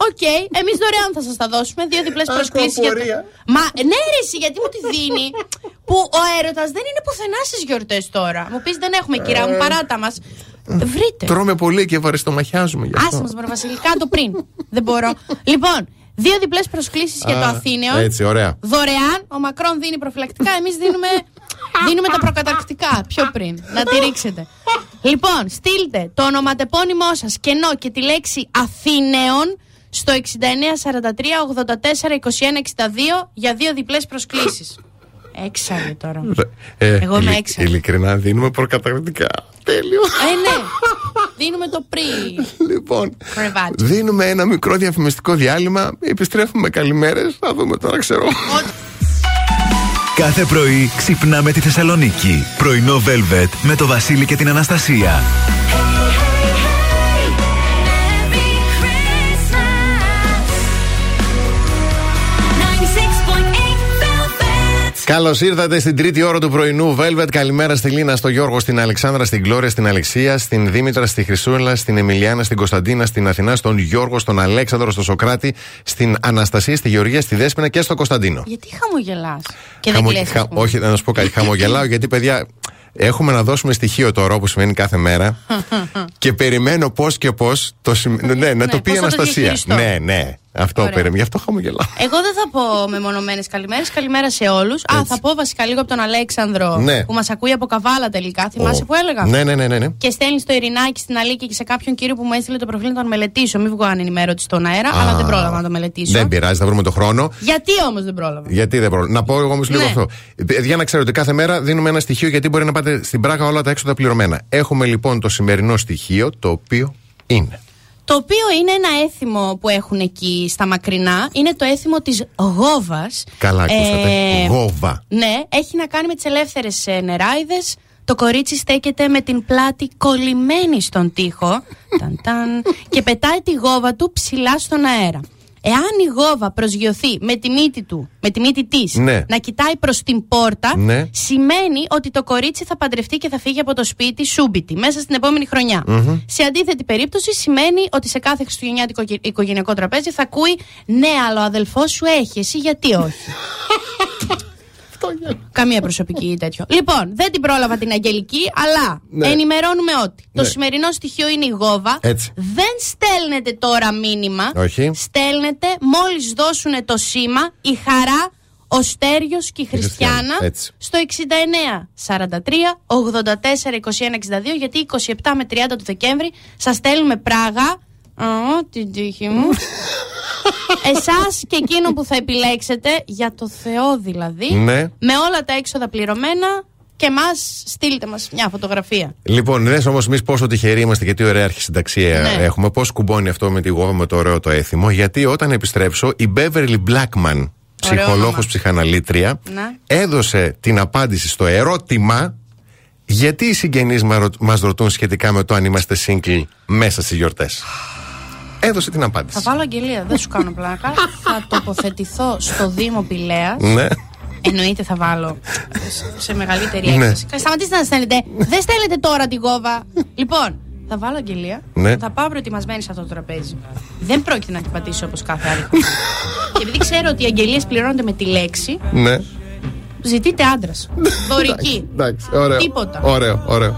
Οκ, εμείς δωρεάν θα σας τα δώσουμε, δύο διπλές προσκλήσεις για το... απορία. Μα ναι ρε εσύ, γιατί μου τη δίνει; Που ο έρωτας δεν είναι πουθενά στις γιορτές τώρα. Μου πεις δεν έχουμε κυρά μου, παράτα μας. Βρείτε. Τρώμε πολύ και βαριστομαχιάζουμε γι' αυτό. Άσε μας μωρέ Βασιλικά το πριν. Δεν μπορώ. Λοιπόν, Δύο διπλές προσκλήσεις για το Α, Αθήναιο. έτσι, ωραία. Δωρεάν. Ο Μακρόν δίνει προφυλακτικά. Εμείς δίνουμε, δίνουμε τα προκαταρκτικά πιο πριν. Να τη ρίξετε. Λοιπόν, στείλτε το ονοματεπώνυμό σας κενό και τη λέξη Αθήνεων στο 6943 84 21 62 για δύο διπλές προσκλήσεις. Έξαλλη τώρα. Ε, Εγώ είμαι ειλι- έξαλλη. Ειλικρινά δίνουμε προκαταρκτικά. Τέλειο. Ε, ναι. Δίνουμε το πρι. Λοιπόν, Κρεβάτι. δίνουμε ένα μικρό διαφημιστικό διάλειμμα. Επιστρέφουμε καλημέρες. Θα δούμε τώρα, ξέρω. Κάθε πρωί ξυπνάμε τη Θεσσαλονίκη. Πρωινό Velvet με το Βασίλη και την Αναστασία. Καλώς ήρθατε στην τρίτη ώρα του πρωινού Velvet. Καλημέρα στη Λίνα, στο Γιώργο, στην Αλεξάνδρα, στην Κλώρια, στην Αλεξία, στην Δήμητρα, στη Χρυσούλα, στην Εμιλιάνα, στην Κωνσταντίνα, στην Αθηνά, στον Γιώργο, στον Αλέξανδρο, στο Σοκράτη, στην Αναστασία, στη Γεωργία, στη Δέσποινα και στο Κωνσταντίνο. Γιατί χαμογελάς. Και δεν Χαμο- κλαις, χα- ας πούμε. όχι, να σου πω κάτι. Χαμογελάω γιατί, παιδιά, έχουμε να δώσουμε στοιχείο τώρα όπως σημαίνει κάθε μέρα *laughs* και περιμένω πώς και πώς το συμ- ναι, να το πει η πώς θα το Αναστασία. διαχειριστώ. Ναι, ναι. Αυτό Ωραία. περιμένω. Γι' αυτό χαμογελάω. Εγώ δεν θα πω μεμονωμένες καλημέρες. Καλημέρα σε όλους. Α, θα πω βασικά λίγο από τον Αλέξανδρο Ναι. που μας ακούει από καβάλα τελικά. Θυμάσαι Ω. που έλεγα; Ναι, ναι, ναι, ναι. ναι. Και στέλνεις στο Ειρηνάκι στην Αλίκη και σε κάποιον κύριο που μου έστειλε το προφίλ να τον μελετήσω. Μην βγω ανενημέρωτη στον αέρα, αλλά Α, δεν πρόλαβα να το μελετήσω. Δεν πειράζει, θα βρούμε το χρόνο. Γιατί όμως δεν πρόλαβα; Γιατί δεν πρόλαβα; Να πω εγώ όμως λίγο Ναι. αυτό. Για να ξέρετε, κάθε μέρα δίνουμε ένα στοιχείο γιατί μπορεί να πάτε στην Πράγα όλα τα έξοδα πληρωμένα. Έχουμε λοιπόν το σημερινό στοιχείο το οποίο είναι. Το οποίο είναι ένα έθιμο που έχουν εκεί στα μακρινά. Είναι το έθιμο της Γόβας. Καλά, ακούσατε. Ε, Γόβα. Ναι, έχει να κάνει με τις ελεύθερες νεράιδες. Το κορίτσι στέκεται με την πλάτη κολλημένη στον τοίχο ταν, ταν, και πετάει τη γόβα του ψηλά στον αέρα. Εάν η γόβα προσγειωθεί με τη μύτη του, με τη μύτη της, Ναι. να κοιτάει προς την πόρτα, Ναι. σημαίνει ότι το κορίτσι θα παντρευτεί και θα φύγει από το σπίτι σούμπιτι μέσα στην επόμενη χρονιά. Μμμ. Σε αντίθετη περίπτωση, σημαίνει ότι σε κάθε χριστουγεννιάτικο οικο- οικογενειακό τραπέζι θα ακούει Ναι, αλλά ο αδελφός σου έχει, εσύ γιατί όχι; *laughs* Καμία προσωπική ή τέτοιο. Λοιπόν, δεν την πρόλαβα την Αγγελική, αλλά Ναι. ενημερώνουμε ότι το Ναι. σημερινό στοιχείο είναι η Γόβα. Έτσι. Δεν στέλνετε τώρα μήνυμα. Όχι. Στέλνετε μόλις δώσουν το σήμα η Χαρά, ο Στέριος και η Χριστιανά Χριστιανά, έτσι. στο 69 43 84 21 62 γιατί 27 με 30 του Δεκέμβρη σας στέλνουμε Πράγα. Α, την τύχη μου. *laughs* Εσάς και εκείνο που θα επιλέξετε, για το Θεό δηλαδή, Ναι. με όλα τα έξοδα πληρωμένα και μας στείλτε μας μια φωτογραφία. Λοιπόν, δε όμως εμείς πόσο τυχεροί είμαστε και τι ωραία αρχισυνταξία Ναι. έχουμε. Πώς κουμπώνει αυτό με τη γόβα με το ωραίο το έθιμο. Γιατί όταν επιστρέψω, η Beverly Blackman, ψυχολόγο όνομα. ψυχαναλήτρια, Να. έδωσε την απάντηση στο ερώτημα γιατί οι συγγενείς μα- μας ρωτούν σχετικά με το αν είμαστε single μέσα στις γιορτές. Έδωσε την απάντηση. Θα βάλω αγγελία, δεν σου κάνω πλάκα. θα τοποθετηθώ στο Δήμο Πηλέας Ναι. Εννοείται θα βάλω σε- σε μεγαλύτερη Ναι. έκθεση. Σταματήστε να στέλνετε. Δεν στέλνετε τώρα τη γόβα. Λοιπόν, θα βάλω αγγελία. Ναι. Θα πάω προετοιμασμένη σε αυτό το τραπέζι. Δεν πρόκειται να την πατήσω όπως κάθε άλλη. φορά. Και επειδή ξέρω ότι οι αγγελίες πληρώνονται με τη λέξη, Ναι. ζητείτε άντρας. Δωρική. Εντάξει, ωραίο. Τίποτα. Ωραίο, ωραίο.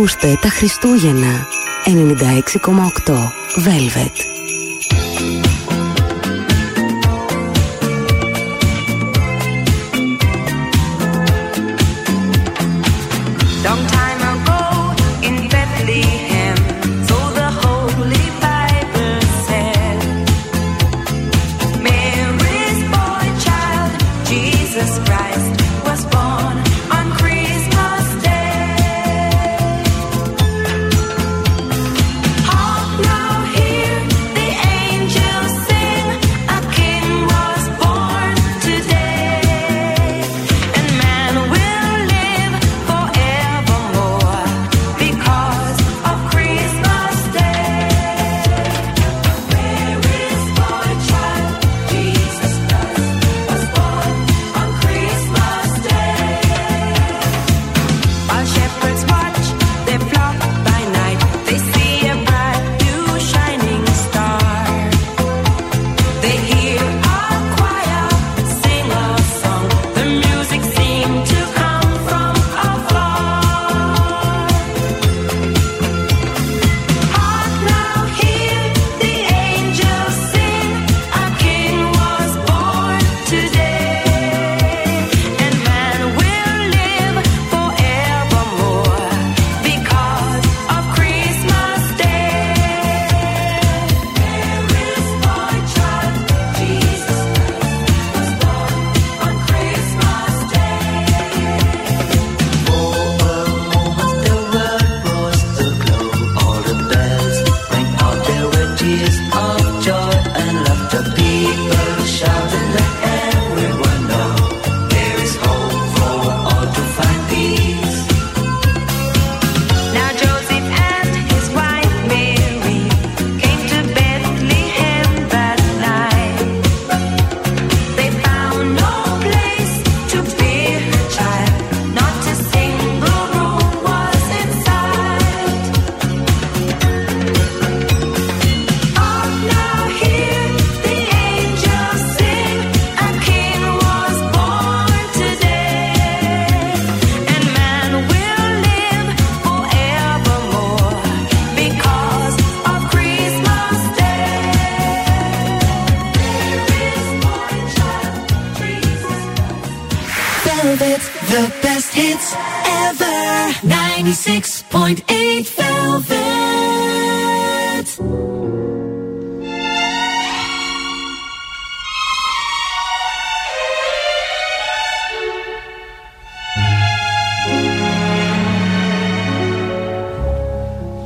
Ακούστε τα Χριστούγεννα 96,8 Velvet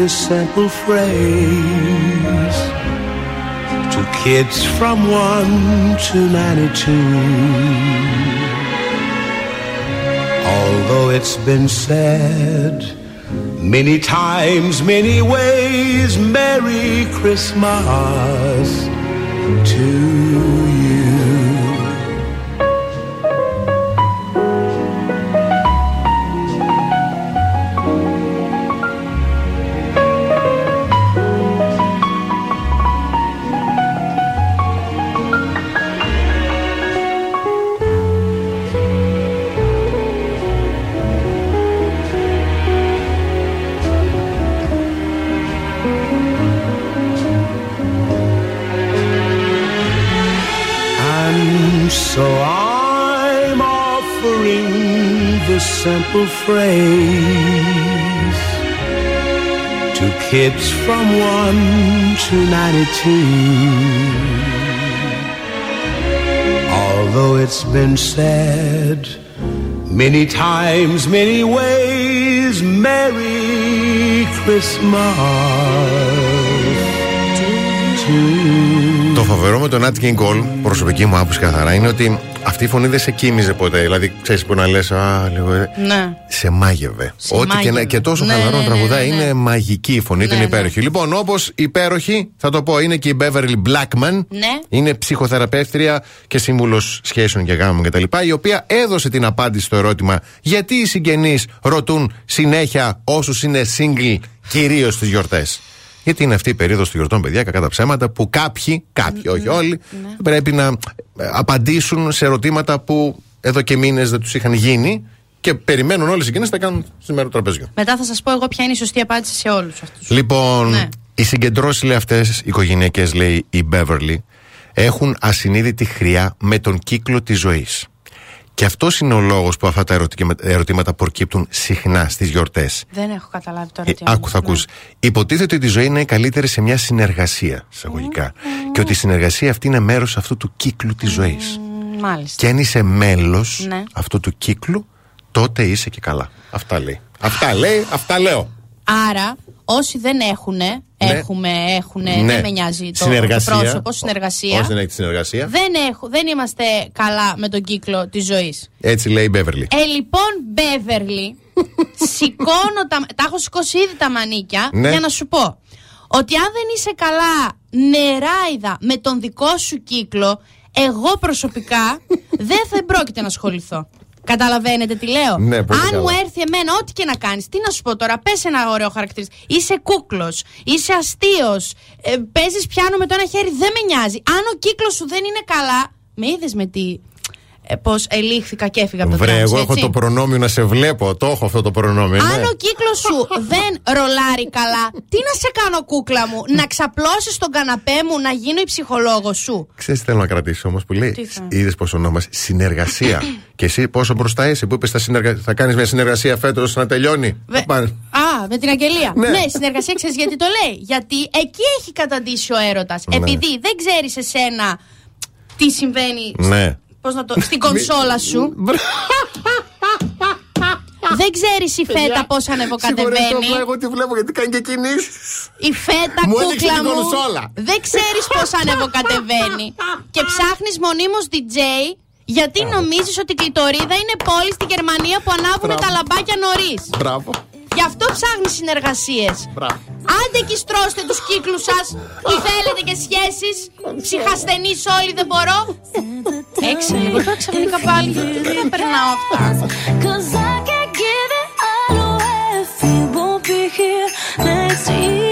this simple phrase to kids from 1 to 92. Although it's been said many times, many ways, Merry Christmas to you. phrase to kids from 1 to 92. Although it's been said many times, many ways, Merry Christmas to you. Το φοβερό με τον Nat King Cole, προσωπική μου άποψη καθαρά, είναι ότι αυτή η φωνή δεν σε κοίμιζε ποτέ. Δηλαδή, ξέρεις που να λες, Α, λίγο. ε, Ναι. Σε μάγευε. Σε Ό,τι και, μάγευε. να, και τόσο Ναι, χαλαρό ναι, ναι, τραγουδάει ναι, ναι. είναι μαγική η φωνή, την Ναι, υπέροχη. Λοιπόν, όπως υπέροχη, θα το πω, είναι και η Beverly Blackman. Ναι. Είναι ψυχοθεραπεύτρια και σύμβουλος σχέσεων και γάμων κτλ. Η οποία έδωσε την απάντηση στο ερώτημα γιατί οι συγγενείς ρωτούν συνέχεια όσους είναι single, κυρίως στις γιορτές; Γιατί είναι αυτή η περίοδος των γιορτών, παιδιά, κακά τα ψέματα, που κάποιοι, κάποιοι, όχι όλοι, πρέπει να ε, απαντήσουν σε ερωτήματα που εδώ και μήνες δεν τους είχαν γίνει και περιμένουν όλες οι συγγενεί να τα κάνουν στη μέρα του τραπεζιού. Μετά θα σας πω εγώ ποια είναι η σωστή απάντηση σε όλους αυτούς. Λοιπόν, Ναι. οι συγκεντρώσεις λέει αυτές, οικογενειακές, λέει η Beverly, έχουν ασυνείδητη χρειά με τον κύκλο της ζωής. Και αυτός είναι ο λόγος που αυτά τα ερωτημα- ερωτήματα προκύπτουν συχνά στις γιορτές. Δεν έχω καταλάβει τώρα Ε, τι άκου, θα εννοείς. ακούς. Υποτίθεται ότι η ζωή είναι καλύτερη σε μια συνεργασία, εισαγωγικά. Και ότι η συνεργασία αυτή είναι μέρος αυτού του κύκλου της ζωής. Ναι. Μάλιστα. Και αν είσαι μέλος Ναι. αυτού του κύκλου, τότε είσαι και καλά. Αυτά λέει. Αυτά λέει, αυτά λέω. Άρα, όσοι δεν έχουν, έχουμε, έχουν, Ναι. δεν με νοιάζει το, Συνεργασία. το πρόσωπο, συνεργασία. Όσοι δεν έχει τη συνεργασία. Δεν, έχω, δεν είμαστε καλά με τον κύκλο της ζωής. Έτσι λέει η Beverly. Ε, λοιπόν, Μπέβερλι, *laughs* σηκώνω τα. Τα έχω σηκώσει ήδη τα μανίκια Ναι. για να σου πω ότι αν δεν είσαι καλά νεράιδα με τον δικό σου κύκλο, εγώ προσωπικά *laughs* δεν θα πρόκειται να ασχοληθώ. Καταλαβαίνετε τι λέω; Ναι, πολύ Αν καλά. μου έρθει εμένα, ό,τι και να κάνεις, τι να σου πω τώρα, πες ένα ωραίο χαρακτηριστικό. Είσαι κούκλος, είσαι αστείος, ε, παίζεις πιάνο με το ένα χέρι, δεν με νοιάζει. Αν ο κύκλος σου δεν είναι καλά, με είδες με τι. Ε, Πώ ελήχθηκα και έφυγα από το Βρε, τρans, εγώ έχω έτσι. το προνόμιο να σε βλέπω. Το έχω αυτό το προνόμιο. Αν ναι. ο κύκλος σου δεν ρολάρει καλά, τι να σε κάνω, κούκλα μου, να ξαπλώσεις τον καναπέ μου, να γίνω η ψυχολόγος σου; Ξέρεις τι θέλω να κρατήσει όμως που λέει; Τι θα; Είδες πόσο ονόμα. Συνεργασία. *clears throat* και εσύ πόσο μπροστά είσαι που είπες θα, συνεργα... θα κάνεις μια συνεργασία φέτος να τελειώνει; Βε- Θα πάνε. Α, με την αγγελία. Ναι. Ναι, συνεργασία ξέρεις γιατί το λέει; Γιατί εκεί έχει καταντήσει ο έρωτας. Ναι. Επειδή δεν ξέρεις εσένα τι συμβαίνει. Ναι. Πώς να το, στην κονσόλα σου. δεν ξέρεις η φέτα πώς ανεβοκατεβαίνει. Συγχωρείτε, εγώ τη βλέπω γιατί κάνει και κινήσεις. Η φέτα Μου έδειξε κούκλα την μου κονσόλα. δεν ξέρεις πώς ανεβοκατεβαίνει και ψάχνεις μονίμως DJ γιατί νομίζεις ότι η κλειτορίδα είναι πόλη στη Γερμανία που ανάβουν Μπράβο. τα λαμπάκια νωρίς. Μπράβο. Γι' αυτό ψάχνεις συνεργασίες. Μπράβο. Άντε και στρώστε τους κύκλους σας που θέλετε και σχέσεις. Ψυχασθενείς όλοι δεν μπορώ. Έξι λίγο τώρα ξαφνικά πάλι. Δεν τα περνάω αυτά. Cause I can't give it all away if you won't be here next year.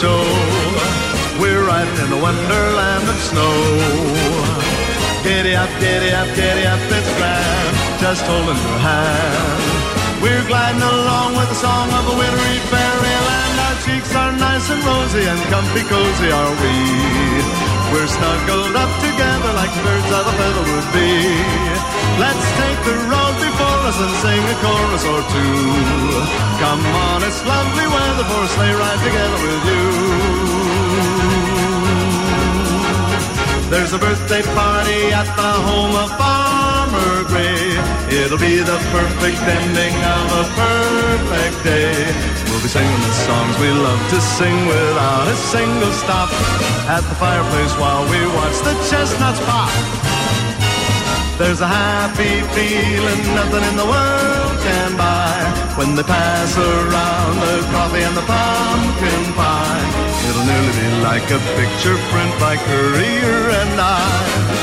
so. We're right in the wonderland of snow. Giddy up, giddy up, giddy up, it's grand. Just holding your hand. We're gliding along with the song of a wintry fairyland. Our cheeks are nice and rosy and comfy cozy are we. We're snuggled up together like birds of a feather would be. Let's take the road chorus and sing a chorus or two. Come on, it's lovely weather for a sleigh ride together with you. There's a birthday party at the home of Farmer Gray. It'll be the perfect ending of a perfect day. We'll be singing the songs we love to sing without a single stop. At the fireplace while we watch the chestnuts pop. There's a happy feeling nothing in the world can buy when they pass around the coffee and the pumpkin pie. It'll nearly be like a picture print by Courier and I.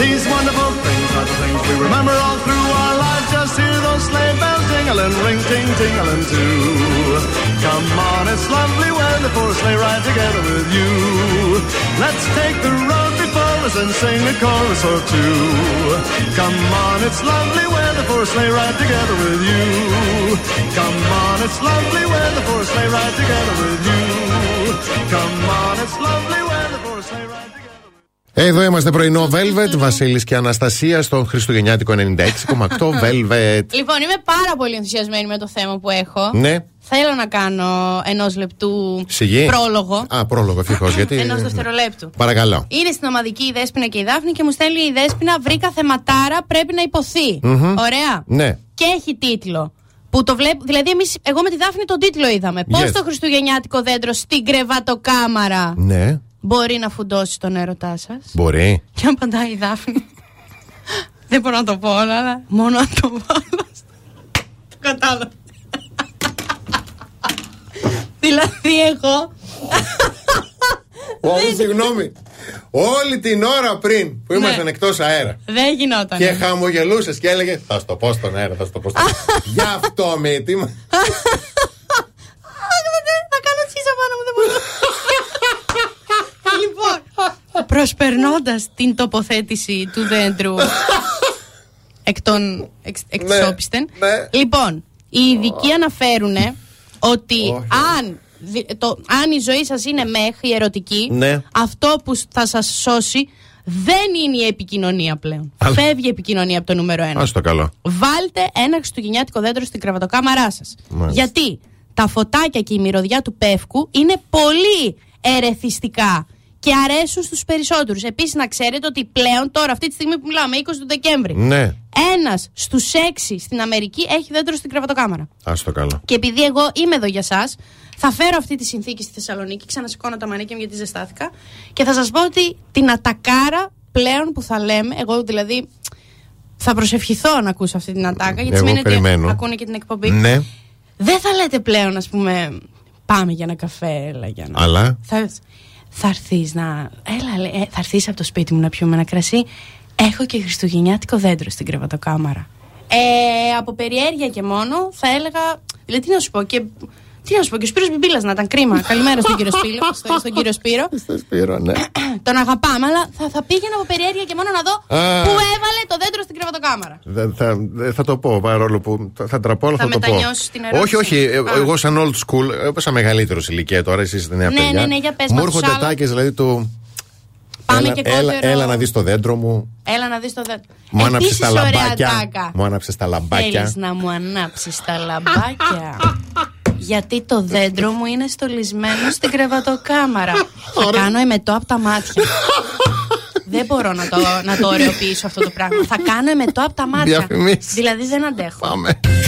These wonderful things are the things we remember all through our lives. Just hear those sleigh bells jingling, ring ting tingling too. Come on, it's lovely when the four sleigh ride together with you. Let's take the road before us and sing a chorus or two. Come on, it's lovely weather for a sleigh ride together with you. Come on, it's lovely weather for a sleigh ride together with you. Come on, it's lovely weather for a sleigh ride together. Εδώ είμαστε πρωινό Velvet, Βασίλη και Αναστασία στον Χριστουγεννιάτικο 96,8 Velvet. Λοιπόν, είμαι πάρα πολύ ενθουσιασμένη με το θέμα που έχω. Ναι, Θέλω να κάνω ενός λεπτού σιγή. πρόλογο. Α, πρόλογο, ευτυχώς. *coughs* Γιατί. Ενός δευτερολέπτου. Παρακαλώ. Είναι στην ομαδική η Δέσποινα και η Δάφνη και μου στέλνει η Δέσποινα βρήκα θεματάρα πρέπει να υποθεί. Μμμ. Ωραία. Ναι. Και έχει τίτλο. Που το βλέπ... Δηλαδή, εμείς, εγώ με τη Δάφνη τον τίτλο είδαμε. Πώς Yes. το χριστουγεννιάτικο δέντρο στην κρεβατοκάμαρα Ναι, μπορεί να φουντώσει τον έρωτά σας; μπορεί. Και απαντάει η Δάφνη. *laughs* Δεν μπορώ να το πω όλα, αλλά μόνο να το βάλω. Το *laughs* κατάλαβα. Δηλαδή, εγώ. Όχι, συγγνώμη. Όλη την ώρα πριν που ήμασταν Ναι. εκτός αέρα Δεν γινόταν. και χαμογελούσες και έλεγες Θα στο πω στον αέρα, θα στο πω στον αέρα. *laughs* Γι' αυτό με έτοιμα. Αχ, δεν- Θα κάνω τσίσα πάνω μου, δεν μπορώ. *laughs* λοιπόν, προσπερνώντας την τοποθέτηση του δέντρου *laughs* εκ των εξ, εξόπιστεν, λοιπόν, οι ειδικοί αναφέρουν ότι αν, δι- το, αν η ζωή σας είναι μέχρι ερωτική, Ναι. αυτό που θα σας σώσει δεν είναι η επικοινωνία πλέον. Αλλά- Φεύγει η επικοινωνία από το νούμερο ένα. Α το καλό. Βάλτε ένα χριστουγεννιάτικο δέντρο στην κρεβατοκάμαρά σας. Μάλιστα. Γιατί τα φωτάκια και η μυρωδιά του πεύκου είναι πολύ ερεθιστικά και αρέσουν στους περισσότερους. Επίσης να ξέρετε ότι πλέον τώρα αυτή τη στιγμή που μιλάμε 20 του Δεκέμβρη Ναι, ένας στους 6 στην Αμερική έχει δέντρο στην κρεβατοκάμαρα. α το καλό. Και επειδή εγώ είμαι εδώ για σας, θα φέρω αυτή τη συνθήκη στη Θεσσαλονίκη, ξανασηκώνω τα μανίκια μου γιατί ζεστάθηκα και θα σας πω ότι την ατακάρα πλέον που θα λέμε, εγώ δηλαδή θα προσευχηθώ να ακούσω αυτή την ατάκα γιατί Εγώ σημαίνει περιμένω. ότι ακούνε και την εκπομπή. Ναι, Δεν θα λέτε πλέον, ας πούμε, πάμε για ένα καφέ, έλα για να... αλλά; Θα, θα έρθεις να... Έλα, λέ, ε, θα έρθεις από το σπίτι μου να πιούμε ένα κρασί. Έχω και χριστουγεννιάτικο δέντρο στην κρεβατοκάμαρα. Ε, από περιέργεια και μόνο θα έλεγα... Δηλαδή, τι να σου πω και... Τι να σου πω, και ο Σπύρος Μπιμπίλας να ήταν κρίμα. Καλημέρα στον κύριο Σπύρο. *laughs* στο, στον κύριο Σπύρο. Σπύρο, ναι. *clears throat* Τον αγαπάμε, αλλά θα, θα πήγαινα από περιέργεια και μόνο να δω Α. πού έβαλε το δέντρο στην κρεβατοκάμαρα. Δεν θα, δεν θα το πω παρόλο που θα, θα τραπώ, αλλά Θα θα, το πω. μετανιώσεις την ερώτηση. Όχι, όχι. ε, Α. Εγώ, σαν old school, ε, σαν μεγαλύτερο ηλικία τώρα, εσεί είστε νέα Ναι, παιδιά. ναι, ναι, για πες Μου μας, έρχονται Σάλα. τάκες δηλαδή του. Πάμε έλα, και έλα, κότερο. έλα να δεις το δέντρο μου. Έλα να δεις το δέντρο. Μου άναψες Επίσης τα ωραία λαμπάκια. τάκα. Μου άναψες τα λαμπάκια. Θέλεις να μου ανάψεις τα λαμπάκια; *laughs* Γιατί το δέντρο μου είναι στολισμένο στην κρεβατοκάμαρα. Θα κάνω εμετό από τα μάτια. *laughs* δεν μπορώ να το, να το ωρεοποιήσω αυτό το πράγμα. Θα κάνω εμετό από τα μάτια. Διαφημίσεις. δηλαδή δεν αντέχω.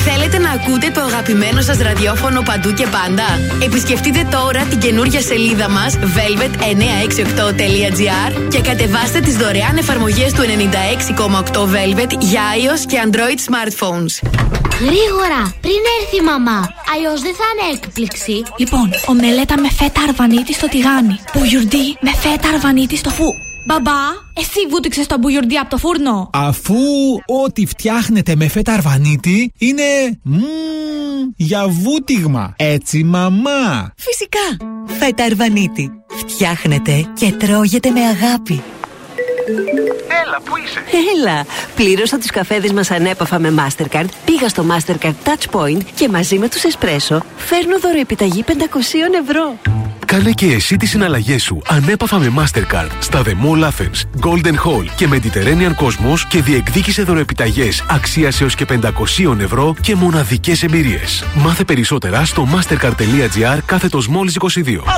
Θέλετε να ακούτε το αγαπημένο σας ραδιόφωνο παντού και πάντα; Επισκεφτείτε τώρα την καινούργια σελίδα μας velvet968.gr και κατεβάστε τις δωρεάν εφαρμογές του 96,8 Velvet για iOS και Android smartphones. Γρήγορα, πριν έρθει η μαμά. Αλλιώ δεν θα είναι έκπληξη. Λοιπόν, ομελέτα με φέτα αρβανίτη στο τηγάνι. Μπουγιουρντί με φέτα αρβανίτη στο φου. Μπαμπά, εσύ βούτυξες το μπουγιουρντί από το φούρνο. Αφού ό,τι φτιάχνετε με φέτα αρβανίτη είναι μμμ, για βούτυγμα. Έτσι μαμά. Φυσικά, φέτα αρβανίτη. Φτιάχνετε και τρώγεται με αγάπη. Έλα, πού είσαι; Έλα, πλήρωσα τους καφέδες μας ανέπαφα με Mastercard, πήγα στο Mastercard Touchpoint και μαζί με τους Espresso φέρνω δώρο επιταγή 500 ευρώ. Κάνε και εσύ τις συναλλαγές σου ανέπαφα με Mastercard στα The Mall Athens, Golden Hall και Mediterranean Cosmos και διεκδίκησε δωροεπιταγές αξίας έως και 500 ευρώ και μοναδικές εμπειρίες. Μάθε περισσότερα στο mastercard.gr κάθετος μόλις 22.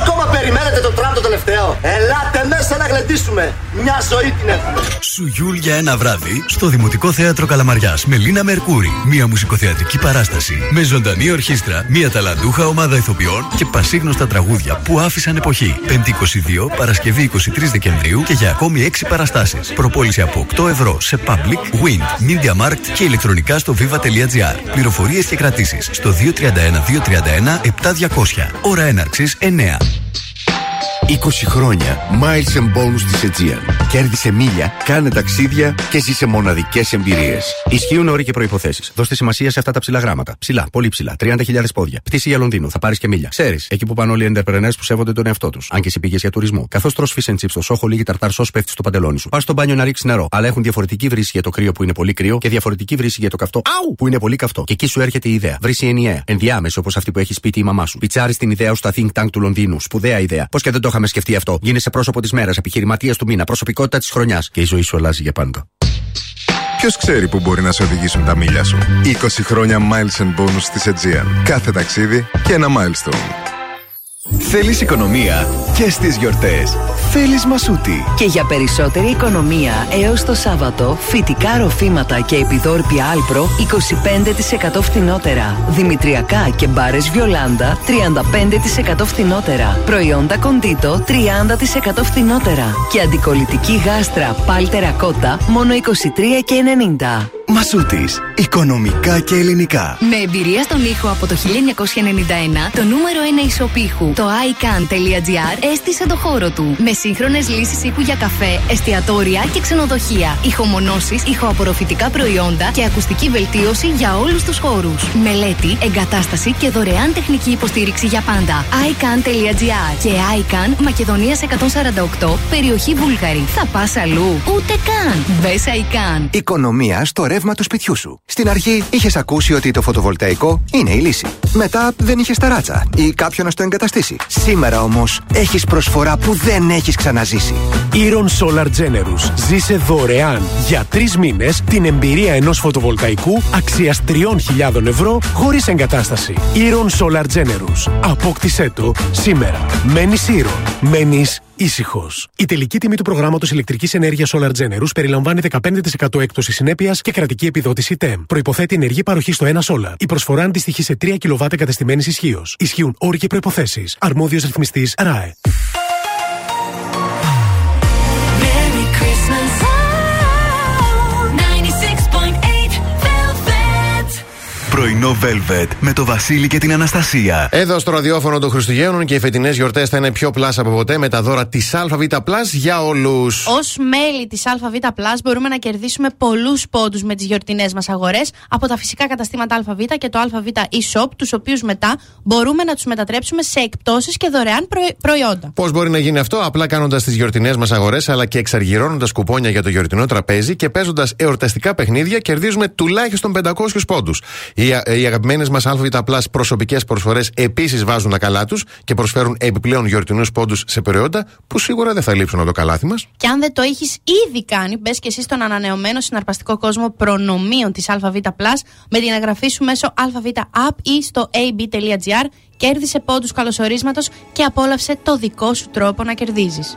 Ακόμα περιμένετε το τραμ το τελευταίο. Ελάτε μέσα να γλεντήσουμε. Μια ζωή την έχουμε. Σουγιούλ για ένα βράδυ στο Δημοτικό Θέατρο Καλαμαριάς με Λίνα Μερκούρη. Μια μουσικοθεατρική παράσταση με ζωντανή ορχήστρα, μια ταλαντούχα ομάδα ηθοποιών και πασίγνωστα τραγούδια που άφησαν εποχή. 5η 22, Παρασκευή 23 Δεκεμβρίου και για ακόμη 6 παραστάσεις. Προπόληση από 8 ευρώ σε Public, Wind, Media Markt και ηλεκτρονικά στο viva.gr. Πληροφορίες και κρατήσεις στο 231 231 7200. Ώρα έναρξης 9. 20 χρόνια Miles and Bonus της Aegean. Κέρδισε μίλια, κάνε ταξίδια και ζήσε μοναδικές εμπειρίες. Ισχύουν όροι και προποθέσει. Δώστε σημασία σε αυτά τα ψηλά γράμματα. Ψηλά, πολύ ψηλά. 30.000 πόδια. Πτήση για Λονδίνο, θα πάρεις και μίλια. Ξέρεις, εκεί που πάνε όλοι οι entrepreneurs που σέβονται τον εαυτό τους. Αν και εσύ πήγε για τουρισμό. Καθώς τρώ fish and chips στο σόχο, λίγη ταρτάρ σο πέφτει στο παντελόνι σου. Πας στο μπάνιο να ρίξεις νερό. Αλλά έχουν διαφορετική βρύση για το κρύο που είναι πολύ κρύο και διαφορετική βρύση για το καυτό Αου! που είναι πολύ καυτό. Και εκεί σου έρχεται η ιδέα. Βρύση ενιαία. Ενδιάμεση όπως αυτή που έχει σπίτι η μαμά σου. Πιτσάρεις την ιδέα σου στα think tank του Λονδίνου. Σπουδαία ιδέα. Πώς και δεν το είχαμε σκεφτεί αυτό. Γίνεσαι πρόσωπο της μέρας, επιχειρηματίας του μήνα, προσωπικότητα της χρονιάς. Και η ζωή σου αλλάζει για πάντα. Ποιος ξέρει που μπορεί να σε οδηγήσουν τα μίλια σου; 20 χρόνια Miles and Bonus της Aegean. Κάθε ταξίδι και ένα milestone. Θέλεις οικονομία; Και στις γιορτές. Θέλεις Μασούτη. Και για περισσότερη οικονομία έως το Σάββατο, φυτικά ροφήματα και επιδόρπια Alpro 25% φθηνότερα. Δημητριακά και μπάρες Βιολάντα 35% φθηνότερα. Προϊόντα Condito 30% φθηνότερα. Και αντικολλητική γάστρα Pal Terracotta μόνο 23,90. Μασούτης. Οικονομικά και ελληνικά. Με εμπειρία στον ήχο από το 1991, το νούμερο 1 ισοπήχου, το iCan.gr, έστησε το χώρο του. Με σύγχρονες λύσεις ήχου για καφέ, εστιατόρια και ξενοδοχεία. Ηχομονώσεις, ηχοαπορροφητικά προϊόντα και ακουστική βελτίωση για όλους τους χώρους. Μελέτη, εγκατάσταση και δωρεάν τεχνική υποστήριξη για πάντα. iCan.gr και iCan Μακεδονία 148, περιοχή Βούλγαρη. Θα πας αλλού. Ούτε καν. Μπες iCan. Οικονομία στο ρεύμα του σπιτιού σου. Στην αρχή είχες ακούσει ότι το φωτοβολταϊκό είναι η λύση. Μετά δεν είχες ταράτσα ή κάποιον να στο εγκαταστήσει. Σήμερα όμως έχεις προσφορά που δεν έχεις ξαναζήσει. Iron Solar Generous. Ζήσε δωρεάν για τρεις μήνες την εμπειρία ενός φωτοβολταϊκού αξίας 3.000 ευρώ χωρίς εγκατάσταση. Iron Solar Generous. Απόκτησέ το σήμερα. Μένεις Iron. Μένεις ήσυχος. Η τελική τιμή του προγράμματος ηλεκτρικής ενέργειας Solar Generous περιλαμβάνει 15% έκπτωση συνέπειας και κρατική επιδότηση TEM. Προποθέτει ενεργή παροχή στο 1 Solar. Η προσφορά αντιστοιχεί σε 3 κιλοβάτ εγκατεστημένης ισχύως. Ισχύουν όροι και προποθέσει. Αρμόδιος ρυθμιστής ΡΑΕ. Πρωινό Velvet με το Βασίλη και την Αναστασία. Εδώ στο ραδιόφωνο των Χριστουγέννων και οι φετινές γιορτές θα είναι πιο πλάσα από ποτέ με τα δώρα της ΑΒ για όλους. Ω μέλη της ΑΒ μπορούμε να κερδίσουμε πολλούς πόντους με τις γιορτινές μας αγορές από τα φυσικά καταστήματα ΑΒ και το ΑΒ e-shop, τους οποίους μετά μπορούμε να τους μετατρέψουμε σε εκπτώσεις και δωρεάν προϊ- προϊόντα. Πώς μπορεί να γίνει αυτό, απλά κάνοντας τις γιορτινές μας αγορές αλλά και εξαργυρώνοντας κουπόνια για το γιορτινό τραπέζι και παίζοντας εορταστικά παιχνίδια, κερδίζουμε τουλάχιστον 500 πόντους. Οι, α- οι αγαπημένες μας ΑΒ προσωπικές προσφορές επίσης βάζουν τα καλά τους και προσφέρουν επιπλέον γιορτινούς πόντους σε προϊόντα που σίγουρα δεν θα λείψουν από το καλάθι μας. Και αν δεν το έχεις ήδη κάνει, μπες και εσύ στον ανανεωμένο συναρπαστικό κόσμο προνομίων της ΑΒ με την εγγραφή σου μέσω ΑΒ App ή στο ab.gr. Κέρδισε πόντους καλωσορίσματος και απόλαυσε το δικό σου τρόπο να κερδίζεις.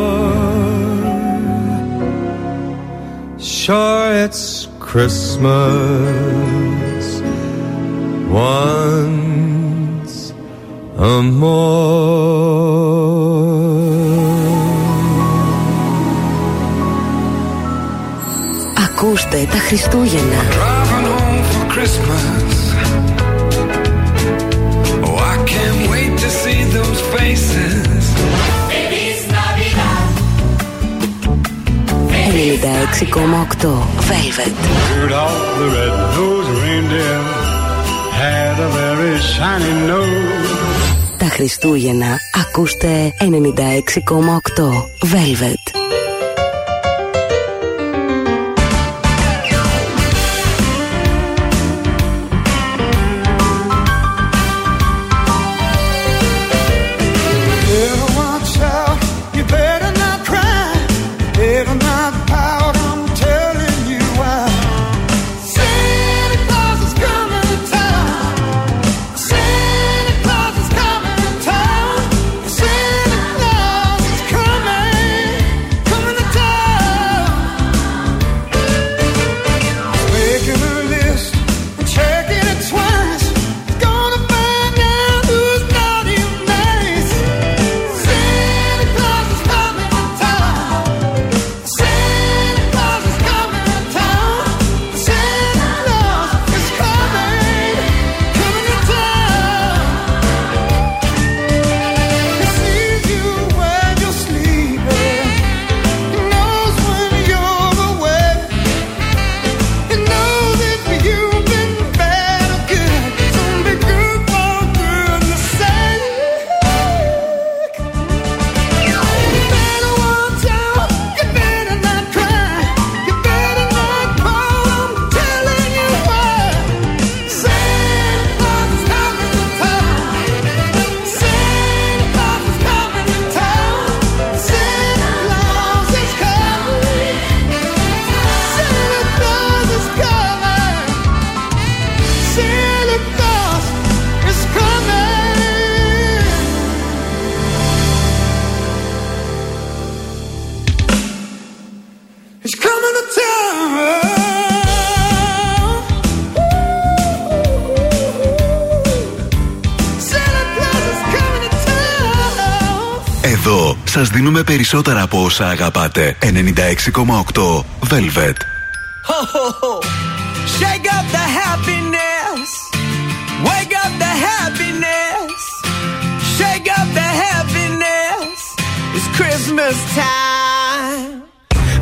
Sure, it's Christmas once a Ακούστε τα Χριστούγεννα. Driving home for Christmas. 96,8 Velvet. Rudolph the red-nosed reindeer had a very shiny nose. Τα Χριστούγεννα ακούστε 96,8 Velvet. σας δίνουμε περισσότερα από όσα αγαπάτε. 96,8 Velvet. Ho, ho, ho. Shake up the happiness. Wake up the happiness. Shake up the happiness. It's Christmas time.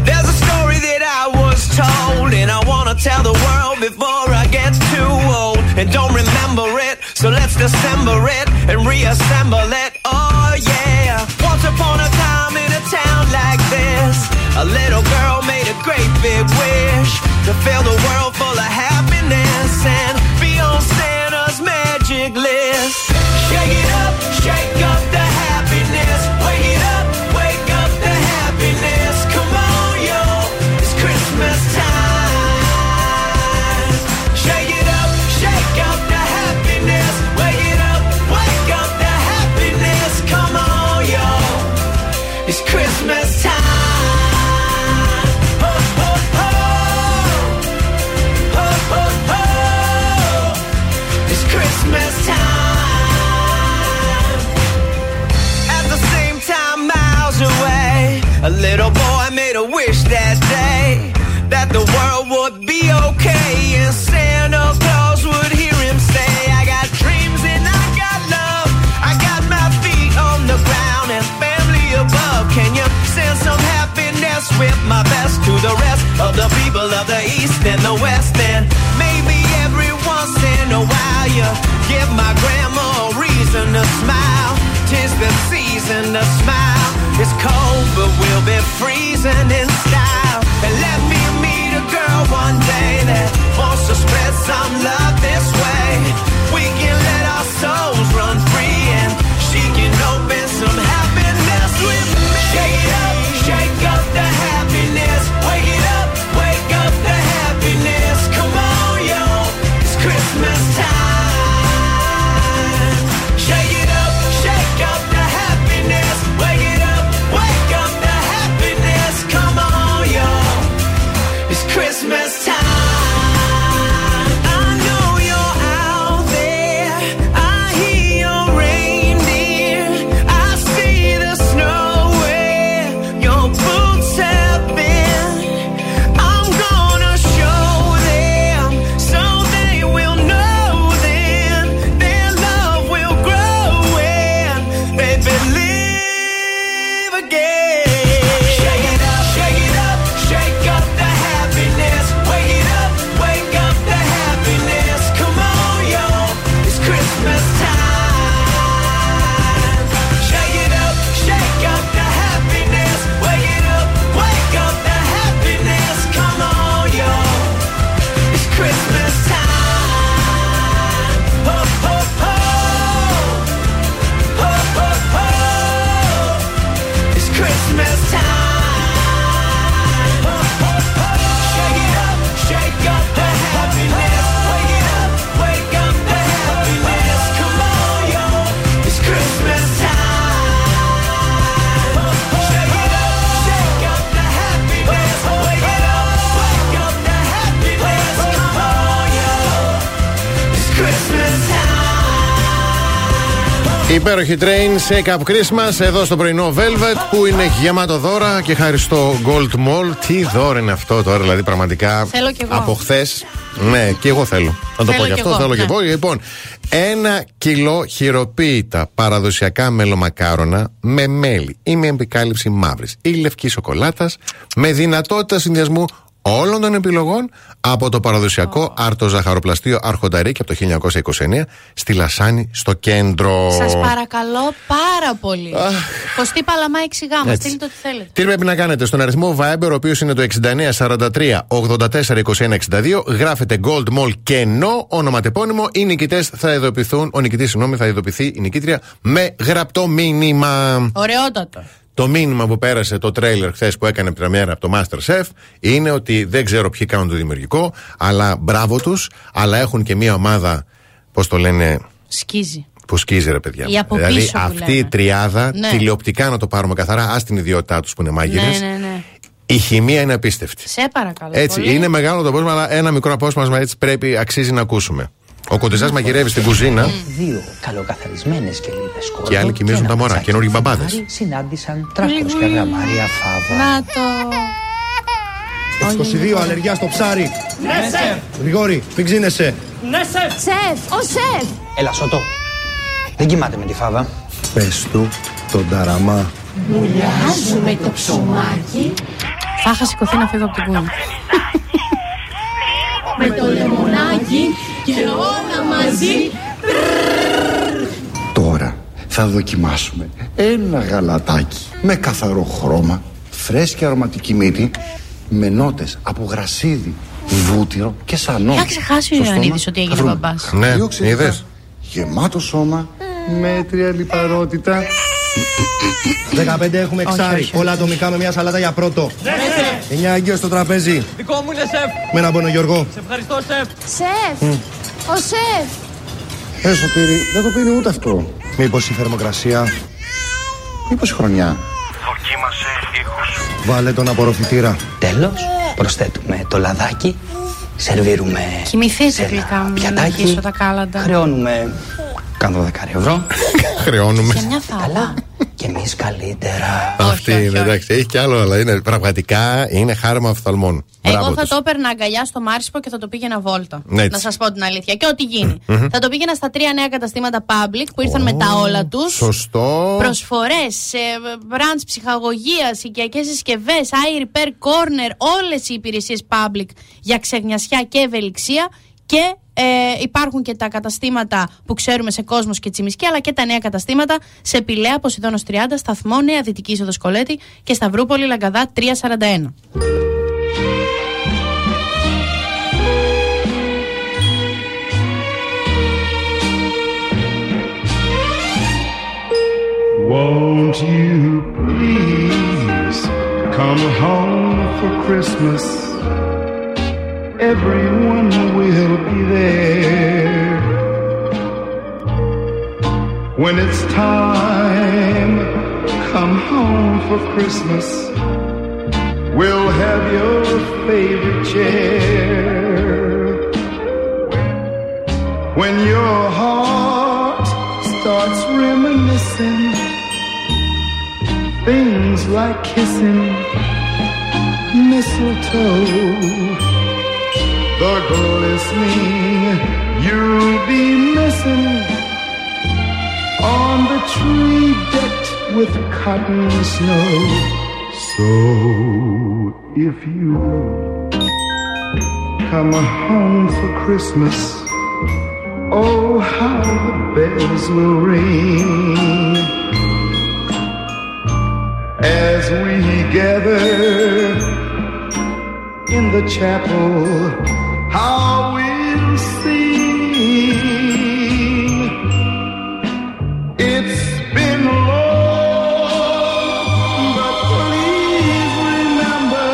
There's a story that I told, and I wanna tell the world before I get too old. And don't remember it, so let's dissemble it and reassemble it. A little girl made a great big wish to fill the world full of happiness and be on Santa's magic list. Of the people of the East and the West? And maybe every once oh, in a while you give my grandma a reason to smile. Tis the season to smile. It's cold, but we'll be freezing in style. And let me meet a girl one day that wants to spread some love this way. We can let our souls run free Υπέροχη train, Shake Up Christmas εδώ στο πρωινό Velvet που είναι γεμάτο δώρα και χάρη στο Gold Mall. Τι δώρο είναι αυτό τώρα, δηλαδή πραγματικά Θέλω κι εγώ. από χθες. Ναι, και εγώ θέλω. Θα το Θέλω πω γι' κι αυτό, εγώ, θέλω και ναι. εγώ. Λοιπόν, ένα κιλό χειροποίητα παραδοσιακά μελομακάρονα με μέλι ή με επικάλυψη μαύρης ή λευκής σοκολάτας με δυνατότητα συνδυασμού όλων των επιλογών από το παραδοσιακό άρτο ζαχαροπλαστείο Αρχονταρίκη από το 1929 στη Λασάνη στο κέντρο. Σας παρακαλώ πάρα πολύ. Κωστή Παλαμά 6 γάμα. Έτσι. Στείλτε ό,τι θέλετε. Τι πρέπει να κάνετε στον αριθμό Viber, ο οποίος είναι το 6943 84 21 62, γράφετε Gold Mall κενό ονοματεπώνυμο. Οι νικητές θα ειδοποιηθούν, ο νικητής, συγγνώμη, θα ειδοποιηθεί η νικήτρια με γραπτό μήνυμα. Ωραιότατο. Το μήνυμα που πέρασε το τρέιλερ χθες που έκανε πρεμιέρα από το Masterchef είναι ότι δεν ξέρω ποιοι κάνουν το δημιουργικό, αλλά μπράβο τους, αλλά έχουν και μια ομάδα, πώς το λένε, Σκίζει. που σκίζει ρε παιδιά. Η από δηλαδή πίσω που αυτή η λέμε. τριάδα, Ναι. τηλεοπτικά να το πάρουμε καθαρά, ας την ιδιότητά τους που είναι μάγειρε. Ναι, ναι, ναι. Η χημεία είναι απίστευτη. Σε παρακαλώ. Έτσι, πολύ. είναι μεγάλο το απόσπασμα, αλλά ένα μικρό απόσπασμα έτσι πρέπει, αξίζει να ακούσουμε. Ο Κοντιζά μαγειρεύει στην κουζίνα Δύο καλοκαθαρισμένες κελίδες κόρδο και άλλοι κοιμίζουν τα μωρά, καινούργιοι μπαμπάδες. συνάντησαν 300 γραμμάρια φάβα. Να το. 22 αλλεργιά στο ψάρι. Ναι, σεφ. Γρηγόρη, μην ξύνεσαι. Ναι, σεφ. Σεφ, ο σεφ. Έλα, Σωτό. Δεν κοιμάται με τη φάβα. Πες του τον ταραμά. Μουλιάζουμε το ψωμάκι. Θα είχα σηκωθεί να φύγω από την κούνη. *laughs* με το λεμονάκι και όλα μαζί. Τώρα θα δοκιμάσουμε ένα γαλατάκι με καθαρό χρώμα, φρέσκια αρωματική μύτη, με νότες από γρασίδι, βούτυρο και σανό. Είχα ξεχάσει ο Στο στόμα Ιωαννίδης ότι θα έγινε βρούμε μπαμπάς. Ναι, δύο ξενικά, είδες. Γεμάτο σώμα, μέτρια λιπαρότητα. 15 έχουμε Όχι, εξάρι. όχι, Όλα ατομικά με μια σαλάτα για πρώτο. Ναι, σεφ. 9 αγκαίο στο τραπέζι. Δικό μου είναι σεφ. Με ένα πόνο Γιώργο. Σε ευχαριστώ σεφ. Σεφ! Μμ. Ο σεφ! Ε, Σωτήρη, δεν το πίνει ούτε αυτό. Μήπως η θερμοκρασία; Μήπως η χρονιά; Δοκίμασε ήχους. Βάλε τον απορροφητήρα. Τέλος, προσθέτουμε το λαδάκι, σερβίρουμε Κοιμηθείτε σε ένα γλυκά μου για να πιατάκι, αρχίσω τα κάλαντα. χρεώνουμε κάνω 10 ευρώ. *laughs* Χρεώνουμε. Σε μια θάλα. Και εμείς καλύτερα. Αυτή είναι, εντάξει, έχει κι άλλο, αλλά είναι πραγματικά είναι χάρμα οφθαλμών. Εγώ Μπράβο θα τους. το έπαιρνα αγκαλιά στο Μάρισπο και θα το πήγαινα βόλτα. Ναι, έτσι. Να σας πω την αλήθεια. Και ό,τι γίνει. Μμμ. Θα το πήγαινα στα τρία νέα καταστήματα public που ήρθαν με τα όλα τους. Σωστό. Προσφορές, branch ψυχαγωγίας, οικιακές συσκευές, eye repair corner, όλες οι υπηρεσίες public για ξεγνιασιά και ευελιξία. Και ε, υπάρχουν και τα καταστήματα που ξέρουμε σε κόσμο και τσιμισκή, αλλά και τα νέα καταστήματα σε Πηλαία, Ποσειδώνος 30, Σταθμό, Νέα Δυτική Είσοδος Κολέτη και Σταυρούπολη, Λαγκαδά 341. Won't you please come home for Christmas? Everyone will be there. When it's time, come home for Christmas. We'll have your favorite chair. When your heart starts reminiscing things like kissing mistletoe, the glistening you'll be missing on the tree decked with cotton snow. So if you come home for Christmas, oh how the bells will ring as we gather in the chapel. How we'll sing. It's been long, but please remember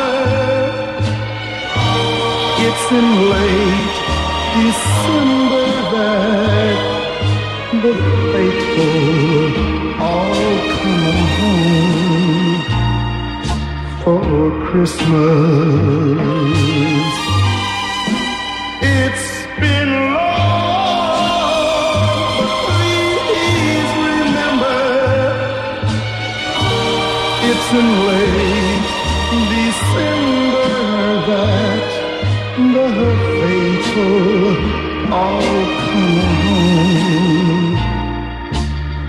it's in late December that the faithful all come home for Christmas. In late December that the faithful all come home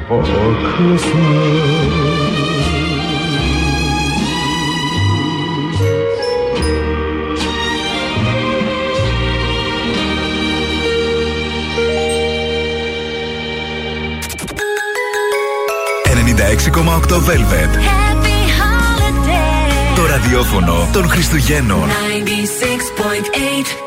for Christmas. «96,8 Velvet». Το ραδιόφωνο των Χριστουγέννων. 96.8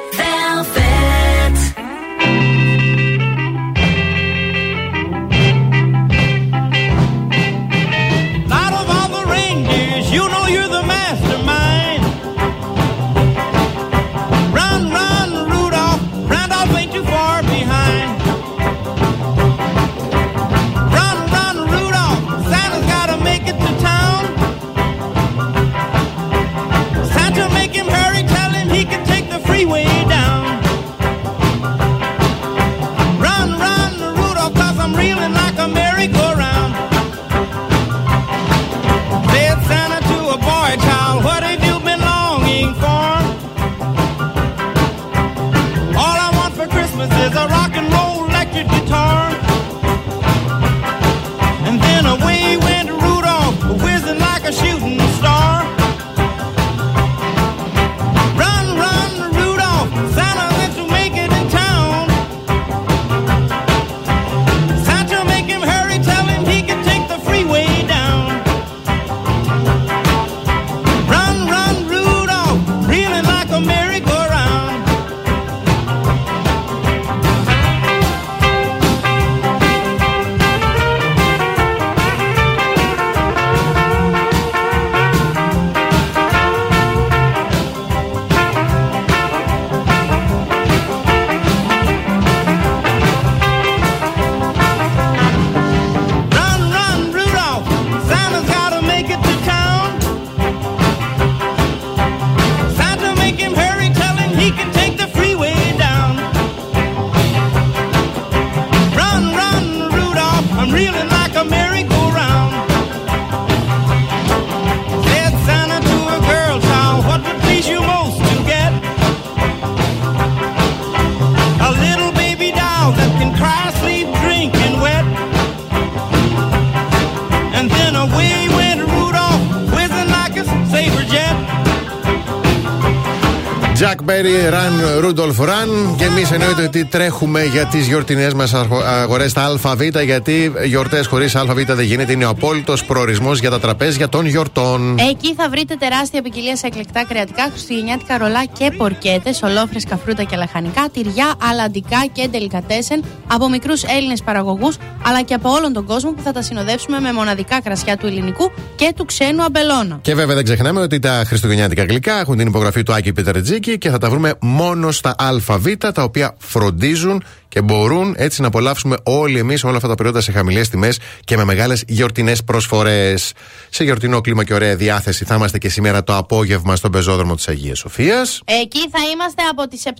Run, Rudolph Run. Και εμείς εννοείται ότι τρέχουμε για τις γιορτινές μας αγορές στα ΑΒ, γιατί γιορτές χωρίς ΑΒ δεν γίνεται. Είναι ο απόλυτος προορισμός για τα τραπέζια των γιορτών. Εκεί θα βρείτε τεράστια ποικιλία σε εκλεκτά κρεατικά, χριστουγεννιάτικα ρολά και πορκέτες, ολόφρεσκα φρούτα και λαχανικά, τυριά, αλαντικά και ντελικατέσεν από μικρούς Έλληνες παραγωγούς αλλά και από όλον τον κόσμο που θα τα συνοδεύσουμε με μοναδικά κρασιά του ελληνικού και του ξένου αμπελώνα. Και βέβαια δεν ξεχνάμε ότι τα χριστουγεννιάτικα γλυκά έχουν την υπογραφή του Άκη Πιτρετζίκη και θα τα βρούμε μόνο στα ΑΒ, τα οποία φροντίζουν και μπορούν έτσι να απολαύσουμε όλοι εμείς όλα αυτά τα προϊόντα σε χαμηλές τιμές και με μεγάλες γιορτινές προσφορές. Σε γιορτινό κλίμα και ωραία διάθεση θα είμαστε και σήμερα το απόγευμα στον πεζόδρομο της Αγίας Σοφίας. Εκεί θα είμαστε από τις 7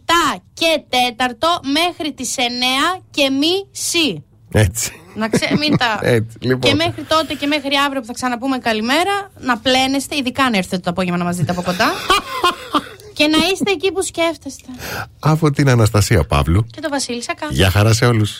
και 4 μέχρι τις 9 και μισή. Έτσι. Να ξέ, μην τα... *laughs* Έτσι, λοιπόν. Και μέχρι τότε και μέχρι αύριο που θα ξαναπούμε καλημέρα, να πλένεστε, ειδικά αν έρθετε το απόγευμα να μας δείτε από κοντά. *laughs* και να είστε εκεί που σκέφτεστε. Από την Αναστασία Παύλου. Και το Βασίλη Σακά. Γεια χαρά σε όλους.